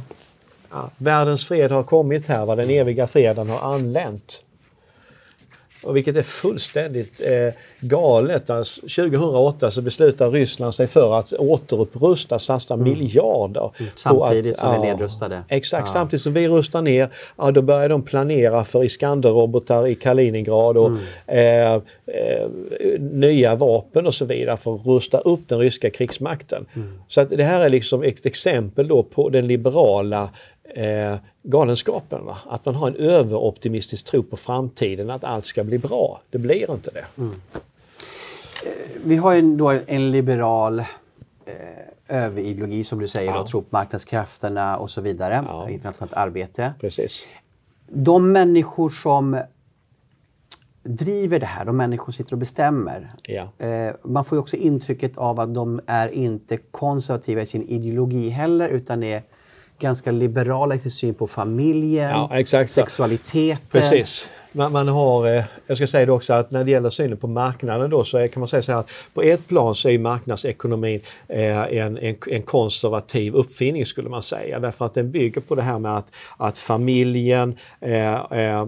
Ja, världens fred har kommit här, va? den eviga freden har anlänt. Och vilket är fullständigt eh, galet. Alltså, 2008 så beslutar Ryssland sig för att återupprusta, satsa miljarder. Mm. Samtidigt att, som vi nedrustade. Exakt, Ja. samtidigt som vi rustar ner, ja, då börjar de planera för Iskander-robotar i Kaliningrad och Mm. eh, eh, nya vapen och så vidare för att rusta upp den ryska krigsmakten. Mm. Så att det här är liksom ett exempel då på den liberala eh, galenskapen. Va? Att man har en överoptimistisk tro på framtiden, att allt ska bli bra. Det blir inte det. Mm. Vi har ju då en liberal eh, överideologi som du säger, Ja. och tro på marknadskrafterna och så vidare. Ja. Internationellt arbete. Precis. De människor som driver det här, de människor som sitter och bestämmer. Ja. Eh, man får ju också intrycket av att de är inte konservativa i sin ideologi heller utan är ganska liberala i sin syn på familjen, Ja, sexualiteten. Precis. Man, man har, eh, jag ska säga det också att när det gäller synen på marknaden då så är, kan man säga så här att på ett plan så är marknadsekonomin eh, en, en, en konservativ uppfinning skulle man säga. Därför att den bygger på det här med att, att familjen, eh, eh,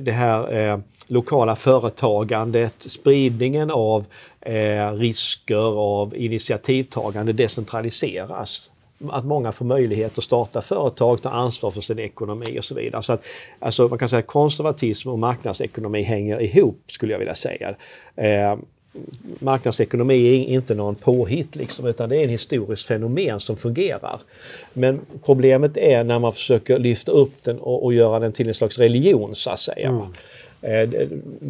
det här eh, lokala företagandet, spridningen av eh, risker, av initiativtagande decentraliseras att många får möjlighet att starta företag, ta ansvar för sin ekonomi och så vidare. Så att, alltså man kan säga att konservatism och marknadsekonomi hänger ihop skulle jag vilja säga. Eh, marknadsekonomi är inte någon påhitt liksom, utan det är en historiskt fenomen som fungerar. Men problemet är när man försöker lyfta upp den och, och göra den till en slags religion så att säga. Mm. Eh,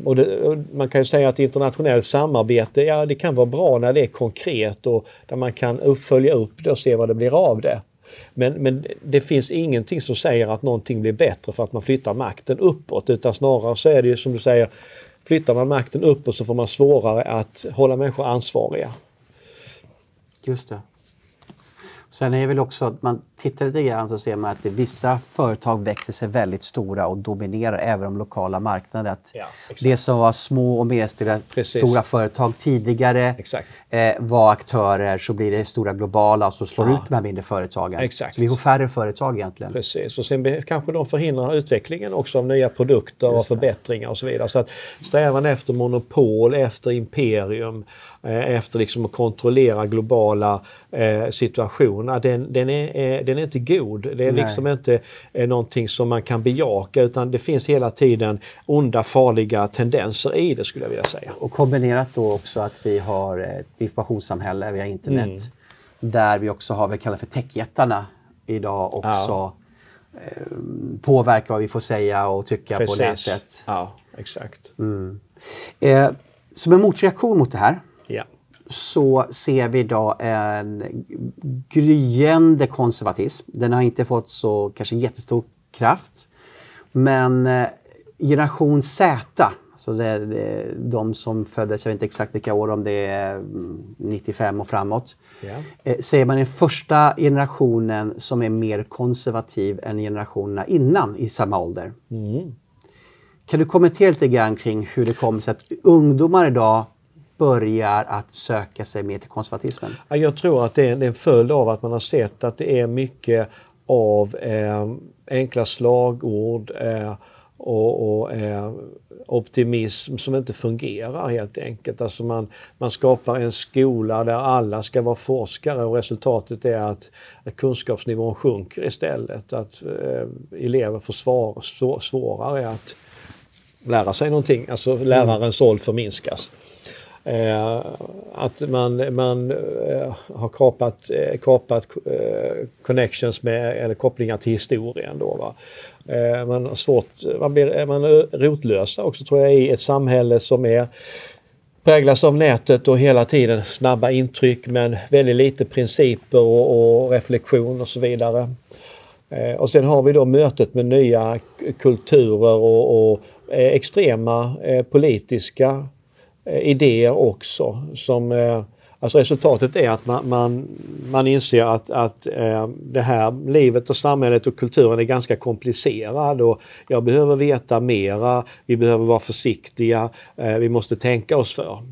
och det, och man kan ju säga att internationellt samarbete, ja det kan vara bra när det är konkret och där man kan följa upp det och se vad det blir av det. Men, men det finns ingenting som säger att någonting blir bättre för att man flyttar makten uppåt utan snarare så är det ju som du säger, flyttar man makten uppåt så får man svårare att hålla människor ansvariga. Just det. Sen är det väl också att man tittar lite grann så ser man att vissa företag växer sig väldigt stora och dominerar även de lokala marknaderna. Att Ja, det som var små och medelstora stora företag tidigare eh, var aktörer så blir det stora globala och så slår Ja. ut de här mindre företagen. Exakt. Så vi får färre företag egentligen. Precis, och sen kanske de förhindrar utvecklingen också av nya produkter och förbättringar och så vidare. Så att strävan efter monopol, efter imperium, eh, efter liksom att kontrollera globala eh, situationer relation, den, den, är, den är inte god. Det är Nej. liksom inte någonting som man kan bejaka utan det finns hela tiden onda farliga tendenser i det skulle jag vilja säga. Och kombinerat då också att vi har ett informationssamhälle, vi har internet. Mm. Där vi också har vad vi kallar för techjättarna idag också ja. eh, påverkar vad vi får säga och tycka Precis. på nätet. Ja, exakt. Mm. Eh, som en motreaktion mot det här ja. Så ser vi idag en gryende konservatism. Den har inte fått så kanske jättestor kraft. Men eh, generation Z, alltså det är de som föddes, jag vet inte exakt vilka år, om det är 95 mm, och framåt. Ja. Säger man den första generationen som är mer konservativ än generationerna innan i samma ålder. Mm. Kan du kommentera lite grann kring hur det kommer sig att ungdomar idag börjar att söka sig mer till konservatismen? Jag tror att det är en följd av att man har sett att det är mycket av eh, enkla slagord eh, och, och eh, optimism som inte fungerar helt enkelt. Alltså man, man skapar en skola där alla ska vara forskare och resultatet är att, att kunskapsnivån sjunker istället. Att eh, elever får svar, så, svårare att lära sig någonting. Alltså lärarens roll förminskas. Eh, att man, man eh, har kapat, eh, kapat eh, connections med, eller kopplingar till historien. Då, va? Eh, man har svårt, man, blir, man är rotlösa också tror jag i ett samhälle som är präglas av nätet och hela tiden snabba intryck men väldigt lite principer och, och reflektion och så vidare. Eh, och sen har vi då mötet med nya kulturer och, och eh, extrema eh, politiska idéer också som Alltså resultatet är att man, man, man inser att, att eh, det här livet och samhället och kulturen är ganska komplicerad och jag behöver veta mera, vi behöver vara försiktiga, eh, vi måste tänka oss för.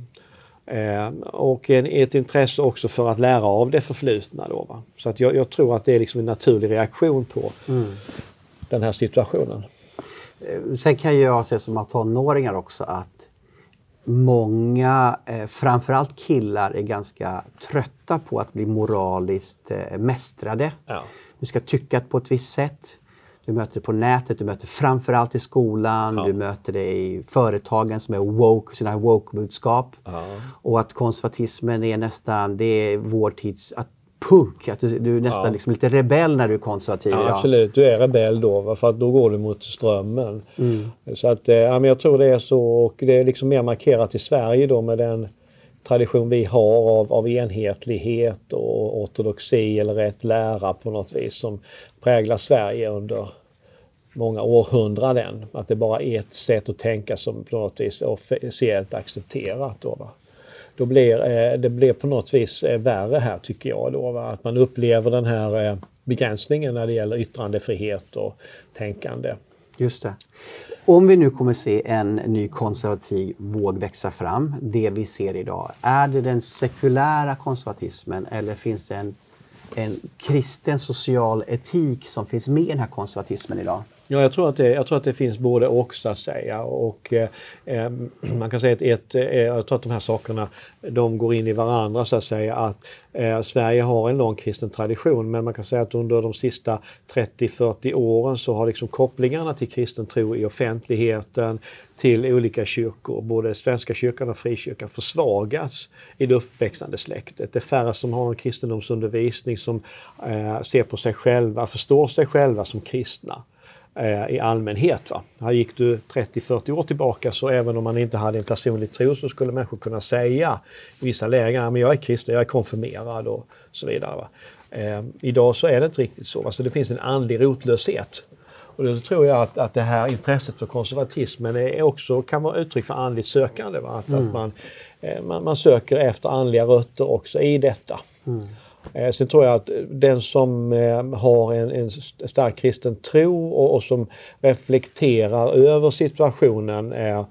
Eh, och en, ett intresse också för att lära av det förflutna. Då, va? Så att jag, jag, tror att det är liksom en naturlig reaktion på mm. den här situationen. Eh, sen kan jag se som att tonåringar också att många, eh, framförallt killar, är ganska trötta på att bli moraliskt eh, mästrade. Ja. Du ska tycka på ett visst sätt. Du möter det på nätet, du möter framförallt i skolan, ja. du möter det i företagen som är woke, sina woke-budskap. Ja. Och att konservatismen är nästan, det är vår tids, att punk, att du, du är nästan ja. liksom lite rebell när du är konservativ ja, idag. Absolut, du är rebell då för att då går du mot strömmen. Mm. Så att, eh, ja, men jag tror det är så och det är liksom mer markerat i Sverige då med den tradition vi har av, av enhetlighet och ortodoxi eller rätt lära på något vis som präglar Sverige under många århundraden. Att det bara är ett sätt att tänka som på något vis är officiellt accepterat. Då, va? Då blir eh, det blir på något vis eh, värre här tycker jag. Då, va? Att man upplever den här eh, begränsningen när det gäller yttrandefrihet och tänkande. Just det. Om vi nu kommer se en ny konservativ våg växa fram, det vi ser idag, är det den sekulära konservatismen eller finns det en, en kristen social etik som finns med i den här konservatismen idag? Ja, jag tror att det, jag tror att det finns både och så att säga. Och, eh, man kan säga att ett, eh, jag tror att de här sakerna de går in i varandra så att säga. Att eh, Sverige har en lång kristen tradition men man kan säga att under de sista 30-40 åren så har liksom kopplingarna till kristen tro i offentligheten till olika kyrkor, både Svenska kyrkan och frikyrkan, försvagats i det uppväxande släktet. Det är färre som har en kristendomsundervisning som eh, ser på sig själva, förstår sig själva som kristna. Eh, i allmänhet. Va? Här gick du 30-40 år tillbaka så även om man inte hade en personlig tro så skulle människor kunna säga i vissa lägen, men jag är kristen, jag är konfirmerad och så vidare. Va? Eh, idag så är det inte riktigt så. Alltså det finns en andlig rotlöshet. Och då tror jag att, att det här intresset för konservatismen är också kan vara uttryck för andligt sökande. Va? Att, mm. att man, eh, man, man, söker efter andliga rötter också i detta. Mm. Eh, sen tror jag att den som eh, har en, en stark kristen tro och, och, som reflekterar över situationen eh,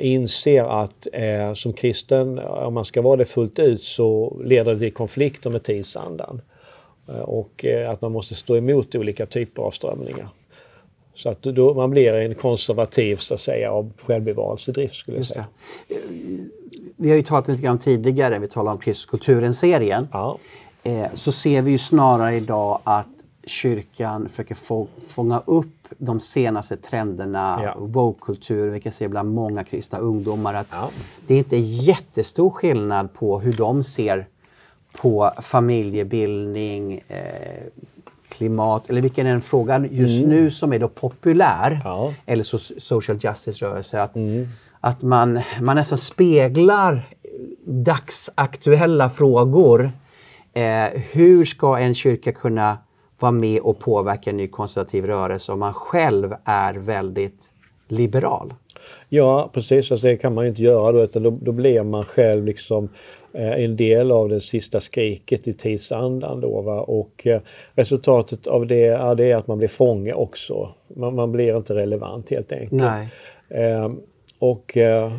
inser att eh, som kristen, om man ska vara det fullt ut, så leder det till konflikter med tidsandan. Eh, och eh, att man måste stå emot olika typer av strömningar. Så att då man blir en konservativ så att säga av självbevarelsedrift skulle jag säga. Vi har ju talat lite grann tidigare, vi talade om Kristuskulturen-serien. Ja. Eh, så ser vi ju snarare idag att kyrkan försöker få, fånga upp de senaste trenderna, Ja. woke-kultur, vi kan se bland många kristna ungdomar att Ja. det är inte jättestor skillnad på hur de ser på familjebildning, eh, klimat eller vilken är en fråga just nu som är då populär Mm. Ja. Mm. eller so social justice-rörelser. Att, att man, man nästan speglar dagsaktuella frågor. Eh, hur ska en kyrka kunna vara med och påverka en ny konservativ rörelse om man själv är väldigt liberal? Ja, precis. Alltså det kan man ju inte göra då, utan då, då blir man själv liksom eh, en del av det sista skriket i tidsandan. Då, va? Och eh, resultatet av det, ja, det är att man blir fånge också. Man, man blir inte relevant helt enkelt. Nej. Eh, och eh,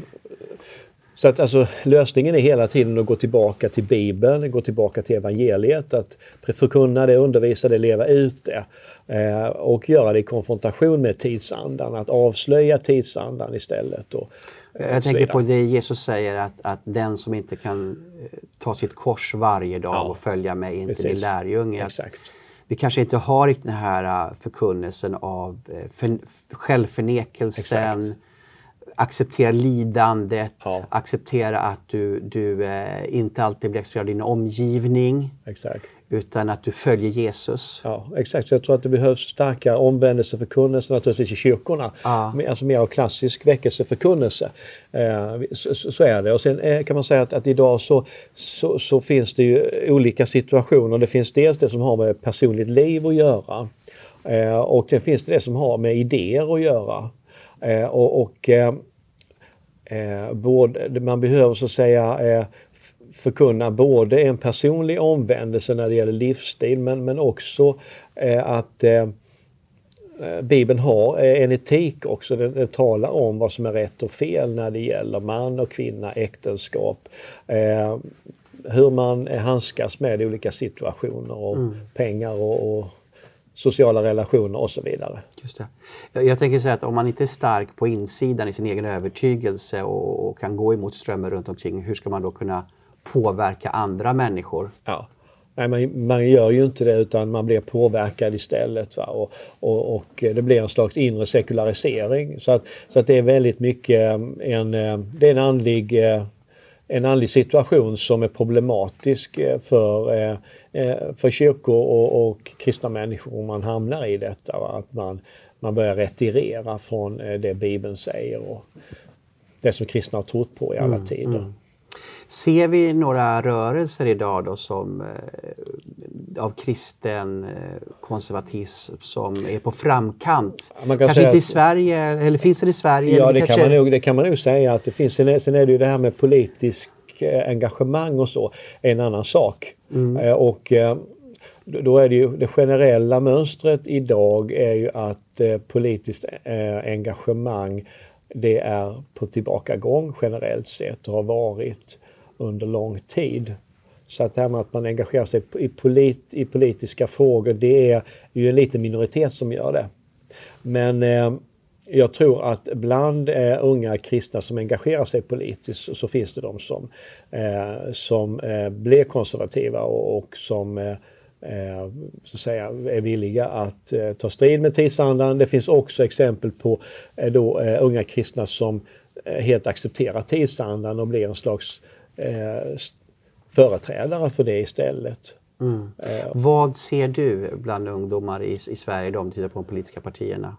så att alltså, lösningen är hela tiden att gå tillbaka till Bibeln, gå tillbaka till evangeliet, att förkunna det, undervisa det, leva ut det. Eh, och göra det i konfrontation med tidsandan, att avslöja tidsandan istället. Och, och Jag tänker på det Jesus säger att, att den som inte kan eh, ta sitt kors varje dag Ja, och följa mig är inte min lärjunge. Exakt. Vi kanske inte har riktigt den här eh, förkunnelsen av eh, för, självförnekelsen, Exakt. Acceptera lidandet, Ja. acceptera att du, du eh, inte alltid blir accepterad av din omgivning Exakt. utan att du följer Jesus. Ja, exakt. Så jag tror att det behövs starkare omvändelseförkunnelse naturligtvis i kyrkorna. Ja. Alltså mer av klassisk väckelseförkunnelse. Eh, så, så är det. Och sen eh, kan man säga att, att idag så, så, så finns det ju olika situationer. Det finns dels det som har med personligt liv att göra. Eh, och sen finns det det som har med idéer att göra. Eh, och, och eh, både, man behöver så att säga eh, förkunna både en personlig omvändelse när det gäller livsstil men, men också eh, att eh, eh, Bibeln har eh, en etik också. Den, den talar om vad som är rätt och fel när det gäller man och kvinna, äktenskap. Hur man handskas med olika situationer och pengar och, och sociala relationer och så vidare. Just det. Jag, jag tänker säga att om man inte är stark på insidan i sin egen övertygelse och, och kan gå emot strömmen runt omkring, hur ska man då kunna påverka andra människor? Ja. Nej, man, man gör ju inte det utan man blir påverkad istället. Va? Och, och, och det blir en slags inre sekularisering. Så att, så att det är väldigt mycket en, eh, det är en andlig, eh, en andlig situation som är problematisk eh, för, eh, eh, för kyrkor och, och kristna människor om man hamnar i detta. Att man, man börjar retirera från det Bibeln säger och det som kristna har trott på i alla tider. Ser vi några rörelser idag då som eh, av kristen eh, konservatism som är på framkant? man kan Kanske inte i Sverige, eller finns det i Sverige? Ja, det, kanske... kan man nog, det kan man nog säga att det finns. Sen är, sen är det ju det här med politisk eh, engagemang och så, en annan sak. Eh, och då då är det ju det generella mönstret idag är ju att eh, politiskt eh, engagemang det är på tillbakagång generellt sett och har varit under lång tid. Så att det här med att man engagerar sig i, polit, i politiska frågor det är ju en liten minoritet som gör det. Men eh, jag tror att bland eh, unga kristna som engagerar sig politiskt så, så finns det de som, eh, som eh, blir konservativa och, och som eh, eh så att säga, är villiga att eh, ta strid med tidsandan. Det finns också exempel på eh, då, unga kristna som helt accepterar tidsandan och blir en slags eh, företrädare för det istället. Eh, Vad ser du bland ungdomar i, i Sverige idag om du tittar på de politiska partierna?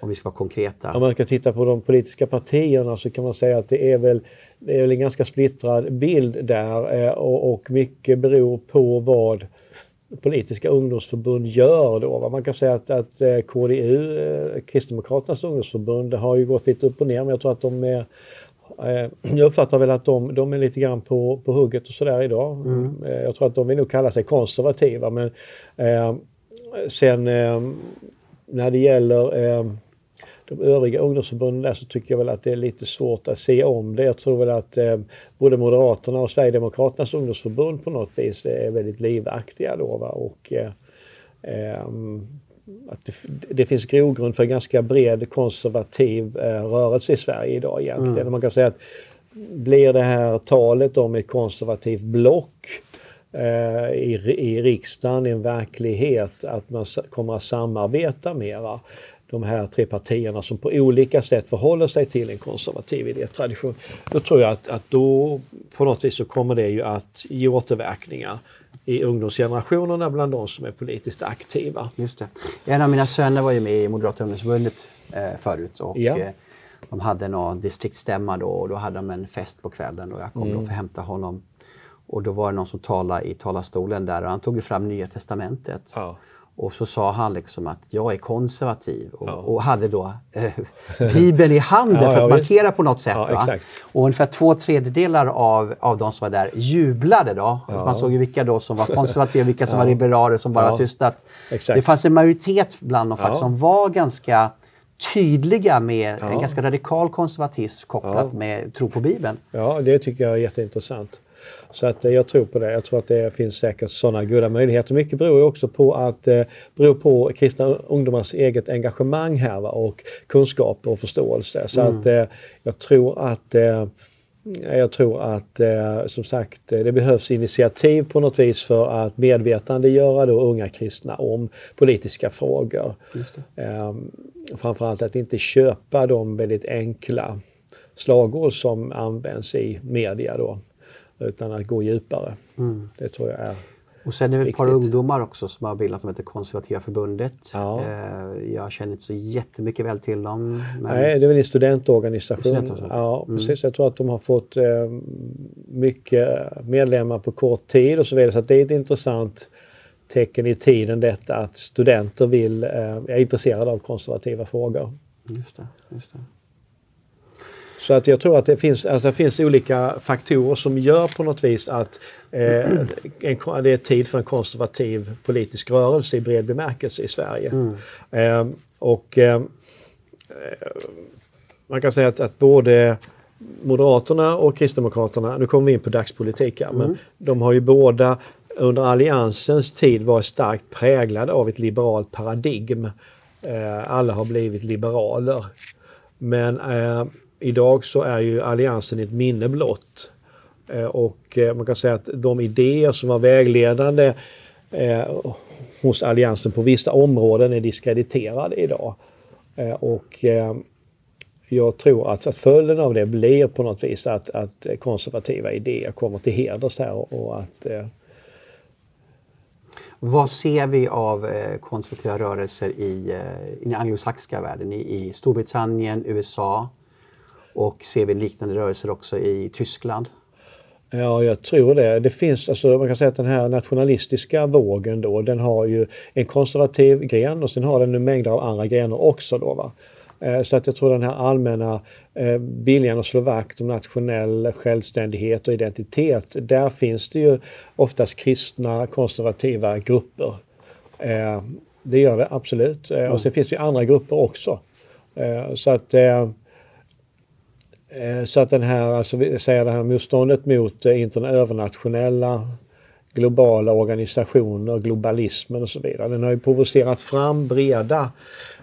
Om vi ska vara konkreta. Om man ska titta på de politiska partierna så kan man säga att det är väl, det är väl en ganska splittrad bild där eh, och, och mycket beror på vad politiska ungdomsförbund gör då. Man kan säga att, att eh, KDU, eh, Kristdemokraternas ungdomsförbund, har ju gått lite upp och ner men jag tror att de är jag uppfattar väl att de, de är lite grann på, på hugget och sådär idag. Eh, Jag tror att de vill nog kalla sig konservativa men eh, sen eh, när det gäller eh, de övriga ungdomsförbunden där så tycker jag väl att det är lite svårt att se om det. Jag tror väl att eh, både Moderaterna och Sverigedemokraternas ungdomsförbund på något vis är väldigt livaktiga då. Va? Och, eh, ehm, att det, det finns grogrund för en ganska bred konservativ eh, rörelse i Sverige idag egentligen. Man kan säga att blir det här talet om ett konservativt block eh, i, i riksdagen, i en verklighet, att man kommer att samarbeta mera de här tre partierna som på olika sätt förhåller sig till en konservativ idétradition. Då tror jag att, att då på något vis så kommer det ju att ge återverkningar i ungdomsgenerationerna bland de som är politiskt aktiva. Just det. En av mina söner var ju med i Moderata ungdomsförbundet eh, förut och ja. eh, de hade någon distriktsstämma då och då hade de en fest på kvällen och jag kom mm. då för att hämta honom. Och då var det någon som talade i talarstolen där och han tog fram Nya Testamentet. Ja. Och så sa han liksom att jag är konservativ och, ja. och hade då eh, Bibeln i handen ja, för att markera på något sätt. Och ungefär två tredjedelar av, av de som var där jublade då. Man såg ju vilka då som var konservativa, vilka som var liberaler som bara ja. tystat. Exakt. Det fanns en majoritet bland dem faktiskt som var ganska tydliga med en ganska radikal konservatism kopplat med tro på Bibeln. Ja, det tycker jag är jätteintressant. Så att eh, jag tror på det. Jag tror att det finns säkert sådana goda möjligheter. Mycket beror ju också på att eh, beror på kristna ungdomars eget engagemang här va? och kunskap och förståelse. Så mm. att eh, jag tror att eh, jag tror att eh, som sagt det behövs initiativ på något vis för att medvetandegöra då unga kristna om politiska frågor. Eh, framförallt att inte köpa de väldigt enkla slagord som används i media då utan att gå djupare. Mm. Det tror jag är och sen är det ett par ungdomar också som har bildat som heter Konservativa förbundet. Ja. Eh, jag känner inte så jättemycket väl till dem. Men... Nej, det är väl en studentorganisation. studentorganisation. Ja, mm. precis. Jag tror att de har fått eh, mycket medlemmar på kort tid och så vidare. Så det är ett intressant tecken i tiden detta att studenter vill, eh, är intresserade av konservativa frågor. Just det, just det. Så att jag tror att det finns, alltså det finns olika faktorer som gör på något vis att eh, en, det är tid för en konservativ politisk rörelse i bred bemärkelse i Sverige. Mm. Eh, och eh, man kan säga att, att, både Moderaterna och Kristdemokraterna, nu kommer vi in på dagspolitik här, mm. men de har ju båda under Alliansens tid varit starkt präglade av ett liberalt paradigm. Eh, alla har blivit liberaler. Men eh, idag så är ju alliansen ett minne blott. Eh, och eh, man kan säga att de idéer som var vägledande eh, hos alliansen på vissa områden är diskrediterade idag. Och jag tror att, följden av det blir på något vis att, att konservativa idéer kommer till heders här och att vad ser vi av konservativa rörelser i, i den anglosaxiska världen? I, I Storbritannien, USA, och ser vi liknande rörelser också i Tyskland? Ja, jag tror det. Det finns, alltså, man kan säga att den här nationalistiska vågen då, den har ju en konservativ gren och sen har den en mängd av andra grenar också. Då, va? Eh, så att jag tror den här allmänna eh, viljan att slå vakt om nationell självständighet och identitet, där finns det ju oftast kristna konservativa grupper. Eh, det gör det absolut. Och sen finns det ju andra grupper också. Så att Eh, så att den här, alltså, vi säger det här motståndet mot eh, övernationella globala organisationer, globalismen och så vidare. Den har ju provocerat fram breda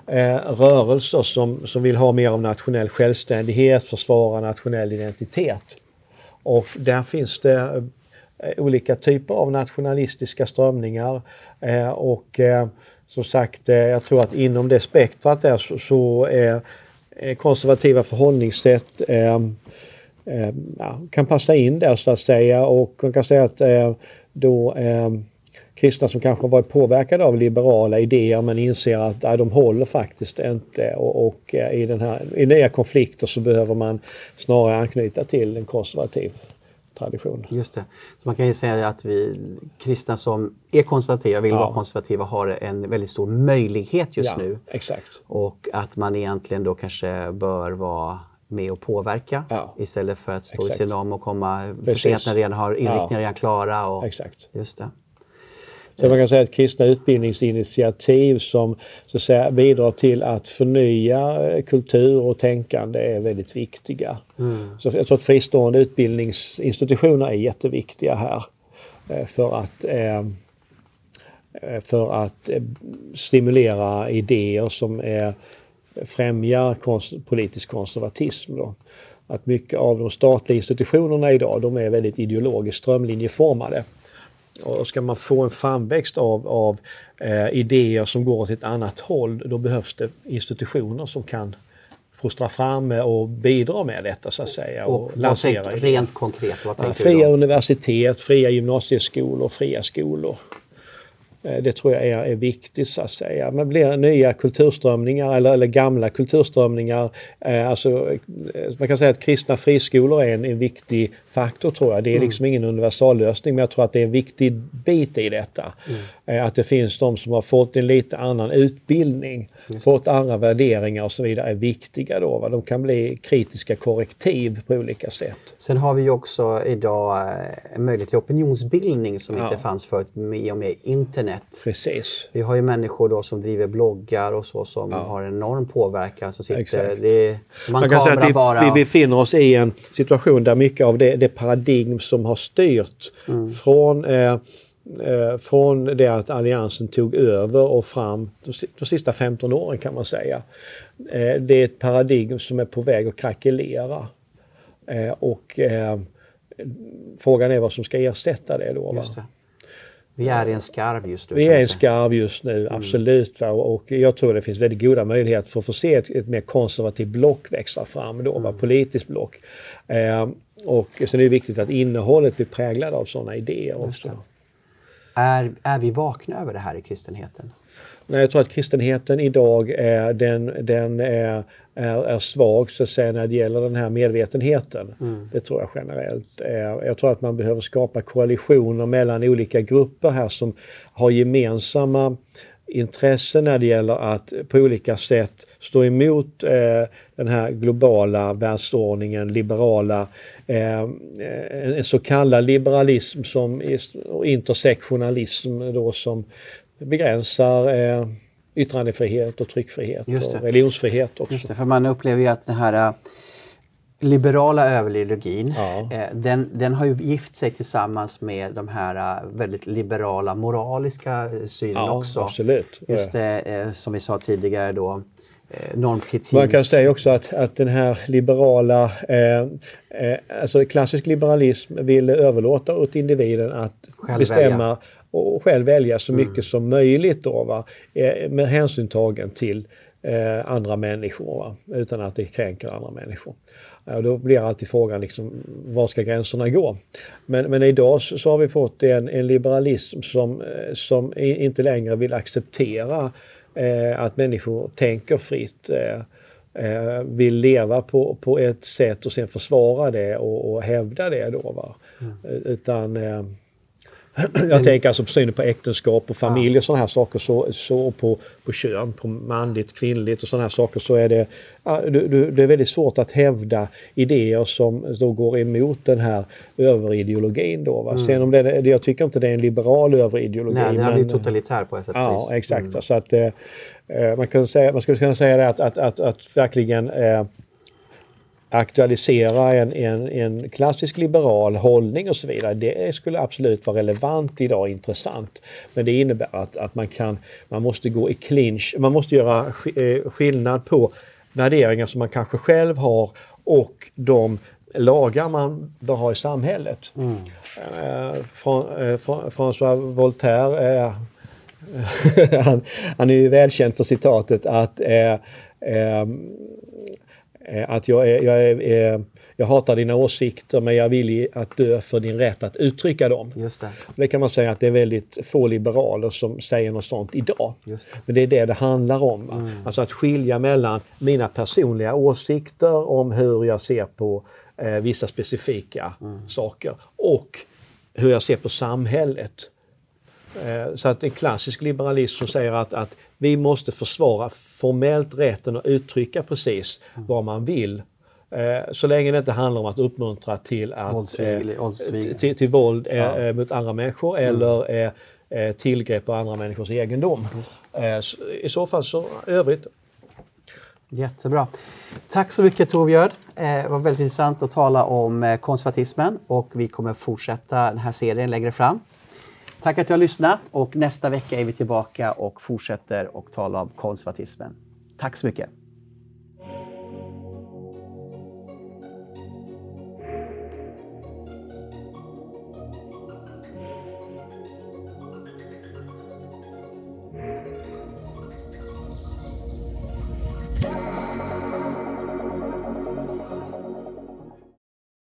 eh, rörelser som, som vill ha mer av nationell självständighet, försvara nationell identitet. Och där finns det eh, olika typer av nationalistiska strömningar eh, och eh, som sagt, eh, jag tror att inom det spektrat där så, så är Eh, Eh, konservativa förhållningssätt eh, eh, kan passa in där så att säga. Och man kan säga att eh, då eh, kristna som kanske varit påverkade av liberala idéer men inser att nej, de håller faktiskt inte. Och, och i, den här, i nya konflikter så behöver man snarare anknyta till en konservativ tradition. Just det. Så man kan ju säga att vi kristna som är konservativa, vill ja. vara konservativa, har en väldigt stor möjlighet just ja, nu. Exakt. Och att man egentligen då kanske bör vara med och påverka ja. istället för att stå exakt. i sidan om och komma för sent när redan har inriktningar ja. redan klara. Och, exakt. Just det. Så man kan säga att kristna utbildningsinitiativ som så att säga, bidrar till att förnya eh, kultur och tänkande är väldigt viktiga. Mm. Så jag tror att fristående utbildningsinstitutioner är jätteviktiga här eh, för att eh, för att stimulera idéer som är, främjar konst, politisk konservatism. Då. Att mycket av de statliga institutionerna idag de är väldigt ideologiskt strömlinjeformade. Och ska man få en framväxt av, av eh, idéer som går åt ett annat håll, då behövs det institutioner som kan fostra fram och bidra med detta så att säga. Och, och lansera tänk, rent konkret, vad tänker ja, Fria universitet, fria gymnasieskolor, fria skolor. Eh, det tror jag är, är viktigt så att säga. Men blir nya kulturströmningar eller, eller gamla kulturströmningar. Eh, alltså, eh, man kan säga att kristna friskolor är en, en viktig faktor tror jag. Det är mm. liksom ingen universallösning men jag tror att det är en viktig bit i detta. Mm. Eh, att det finns de som har fått en lite annan utbildning, fått andra värderingar och så vidare är viktiga då. Va? De kan bli kritiska korrektiv på olika sätt. Sen har vi också idag eh, en möjlighet till opinionsbildning som ja. inte fanns förut med och med internet. Precis. Vi har ju människor då som driver bloggar och så som ja. har enorm påverkan. Som sitter, Exakt. det, man, man kan säga att vi, bara... vi befinner oss i en situation där mycket av det, det paradigm som har styrt mm. från eh, eh, från det att Alliansen tog över och fram de, de sista 15 åren kan man säga. Eh, det är ett paradigm som är på väg att krackelera. Eh, och eh, frågan är vad som ska ersätta det då. Det. Vi är i en skarv just nu. Vi är i en skarv just nu, mm. absolut. Va? Och jag tror det finns väldigt goda möjligheter för att få se ett, ett mer konservativt block växa fram, då, mm. politiskt block. Eh, och sen är det viktigt att innehållet blir präglad av sådana idéer också. Är, är vi vakna över det här i kristenheten? Nej, jag tror att kristenheten idag är, den, den är, är, är svag så att säga, när det gäller den här medvetenheten. Mm. Det tror jag generellt. Jag tror att man behöver skapa koalitioner mellan olika grupper här som har gemensamma intressen när det gäller att på olika sätt stå emot eh, den här globala världsordningen, liberala, eh, en så kallad liberalism som intersektionalism då som begränsar eh, yttrandefrihet och tryckfrihet och religionsfrihet också. Just det, för man upplever ju att den här eh, liberala överlideologin, ja. eh, den, den har ju gift sig tillsammans med de här uh, väldigt liberala moraliska synen ja, också. Absolut. Just det, eh, som vi sa tidigare då, eh, normkritik. Man kan säga också att, att den här liberala, eh, eh, alltså klassisk liberalism vill överlåta åt individen att själv bestämma välja. och själv välja så mycket mm. som möjligt då, va? Eh, med hänsyn tagen till eh, andra människor va? utan att det kränker andra människor. Då blir alltid frågan liksom, var ska gränserna gå? Men, men idag så, så har vi fått en, en liberalism som, eh, som inte längre vill acceptera eh, att människor tänker fritt. Eh, eh, vill leva på, på ett sätt och sen försvara det och, och hävda det då. Va? Mm. Utan eh, jag tänker alltså på synen på äktenskap och familj och sådana här saker. Så, så på, på kön, på manligt, kvinnligt och sådana här saker så är det, det är väldigt svårt att hävda idéer som då går emot den här överideologin. Då, va? Mm. Sen om det, jag tycker inte det är en liberal överideologi. Nej, den är totalitär på ett sätt. Ja, exakt. Mm. Så att, eh, man, kan säga, man skulle kunna säga det att, att, att, att verkligen eh, aktualisera en, en, en klassisk liberal hållning och så vidare. Det skulle absolut vara relevant idag intressant. Men det innebär att, att man, kan, man måste gå i clinch, man måste göra eh, skillnad på värderingar som man kanske själv har och de lagar man bör ha i samhället. Mm. Eh, eh, François Voltaire, eh, han, han, är ju välkänd för citatet att eh, Eh, att jag, är, jag, är, eh, jag hatar dina åsikter men jag är villig att dö för din rätt att uttrycka dem. Just det. det kan man säga att det är väldigt få liberaler som säger något sånt idag. Det. Men det är det det handlar om. Mm. Alltså att skilja mellan mina personliga åsikter om hur jag ser på eh, vissa specifika mm. saker och hur jag ser på samhället. Eh, så att en klassisk liberalism som säger att, att vi måste försvara formellt rätten att uttrycka precis mm. vad man vill. Eh, så länge det inte handlar om att uppmuntra till, att, eh, till, till, våld ja. mot andra människor mm. eller tillgrepp på andra människors egendom. I så fall så övrigt. Jättebra. Tack så mycket Torbjörn. Det var väldigt intressant att tala om konservatismen och vi kommer fortsätta den här serien längre fram. Tack att du har lyssnat och nästa vecka är vi tillbaka och fortsätter och tala om konservatismen. Tack så mycket!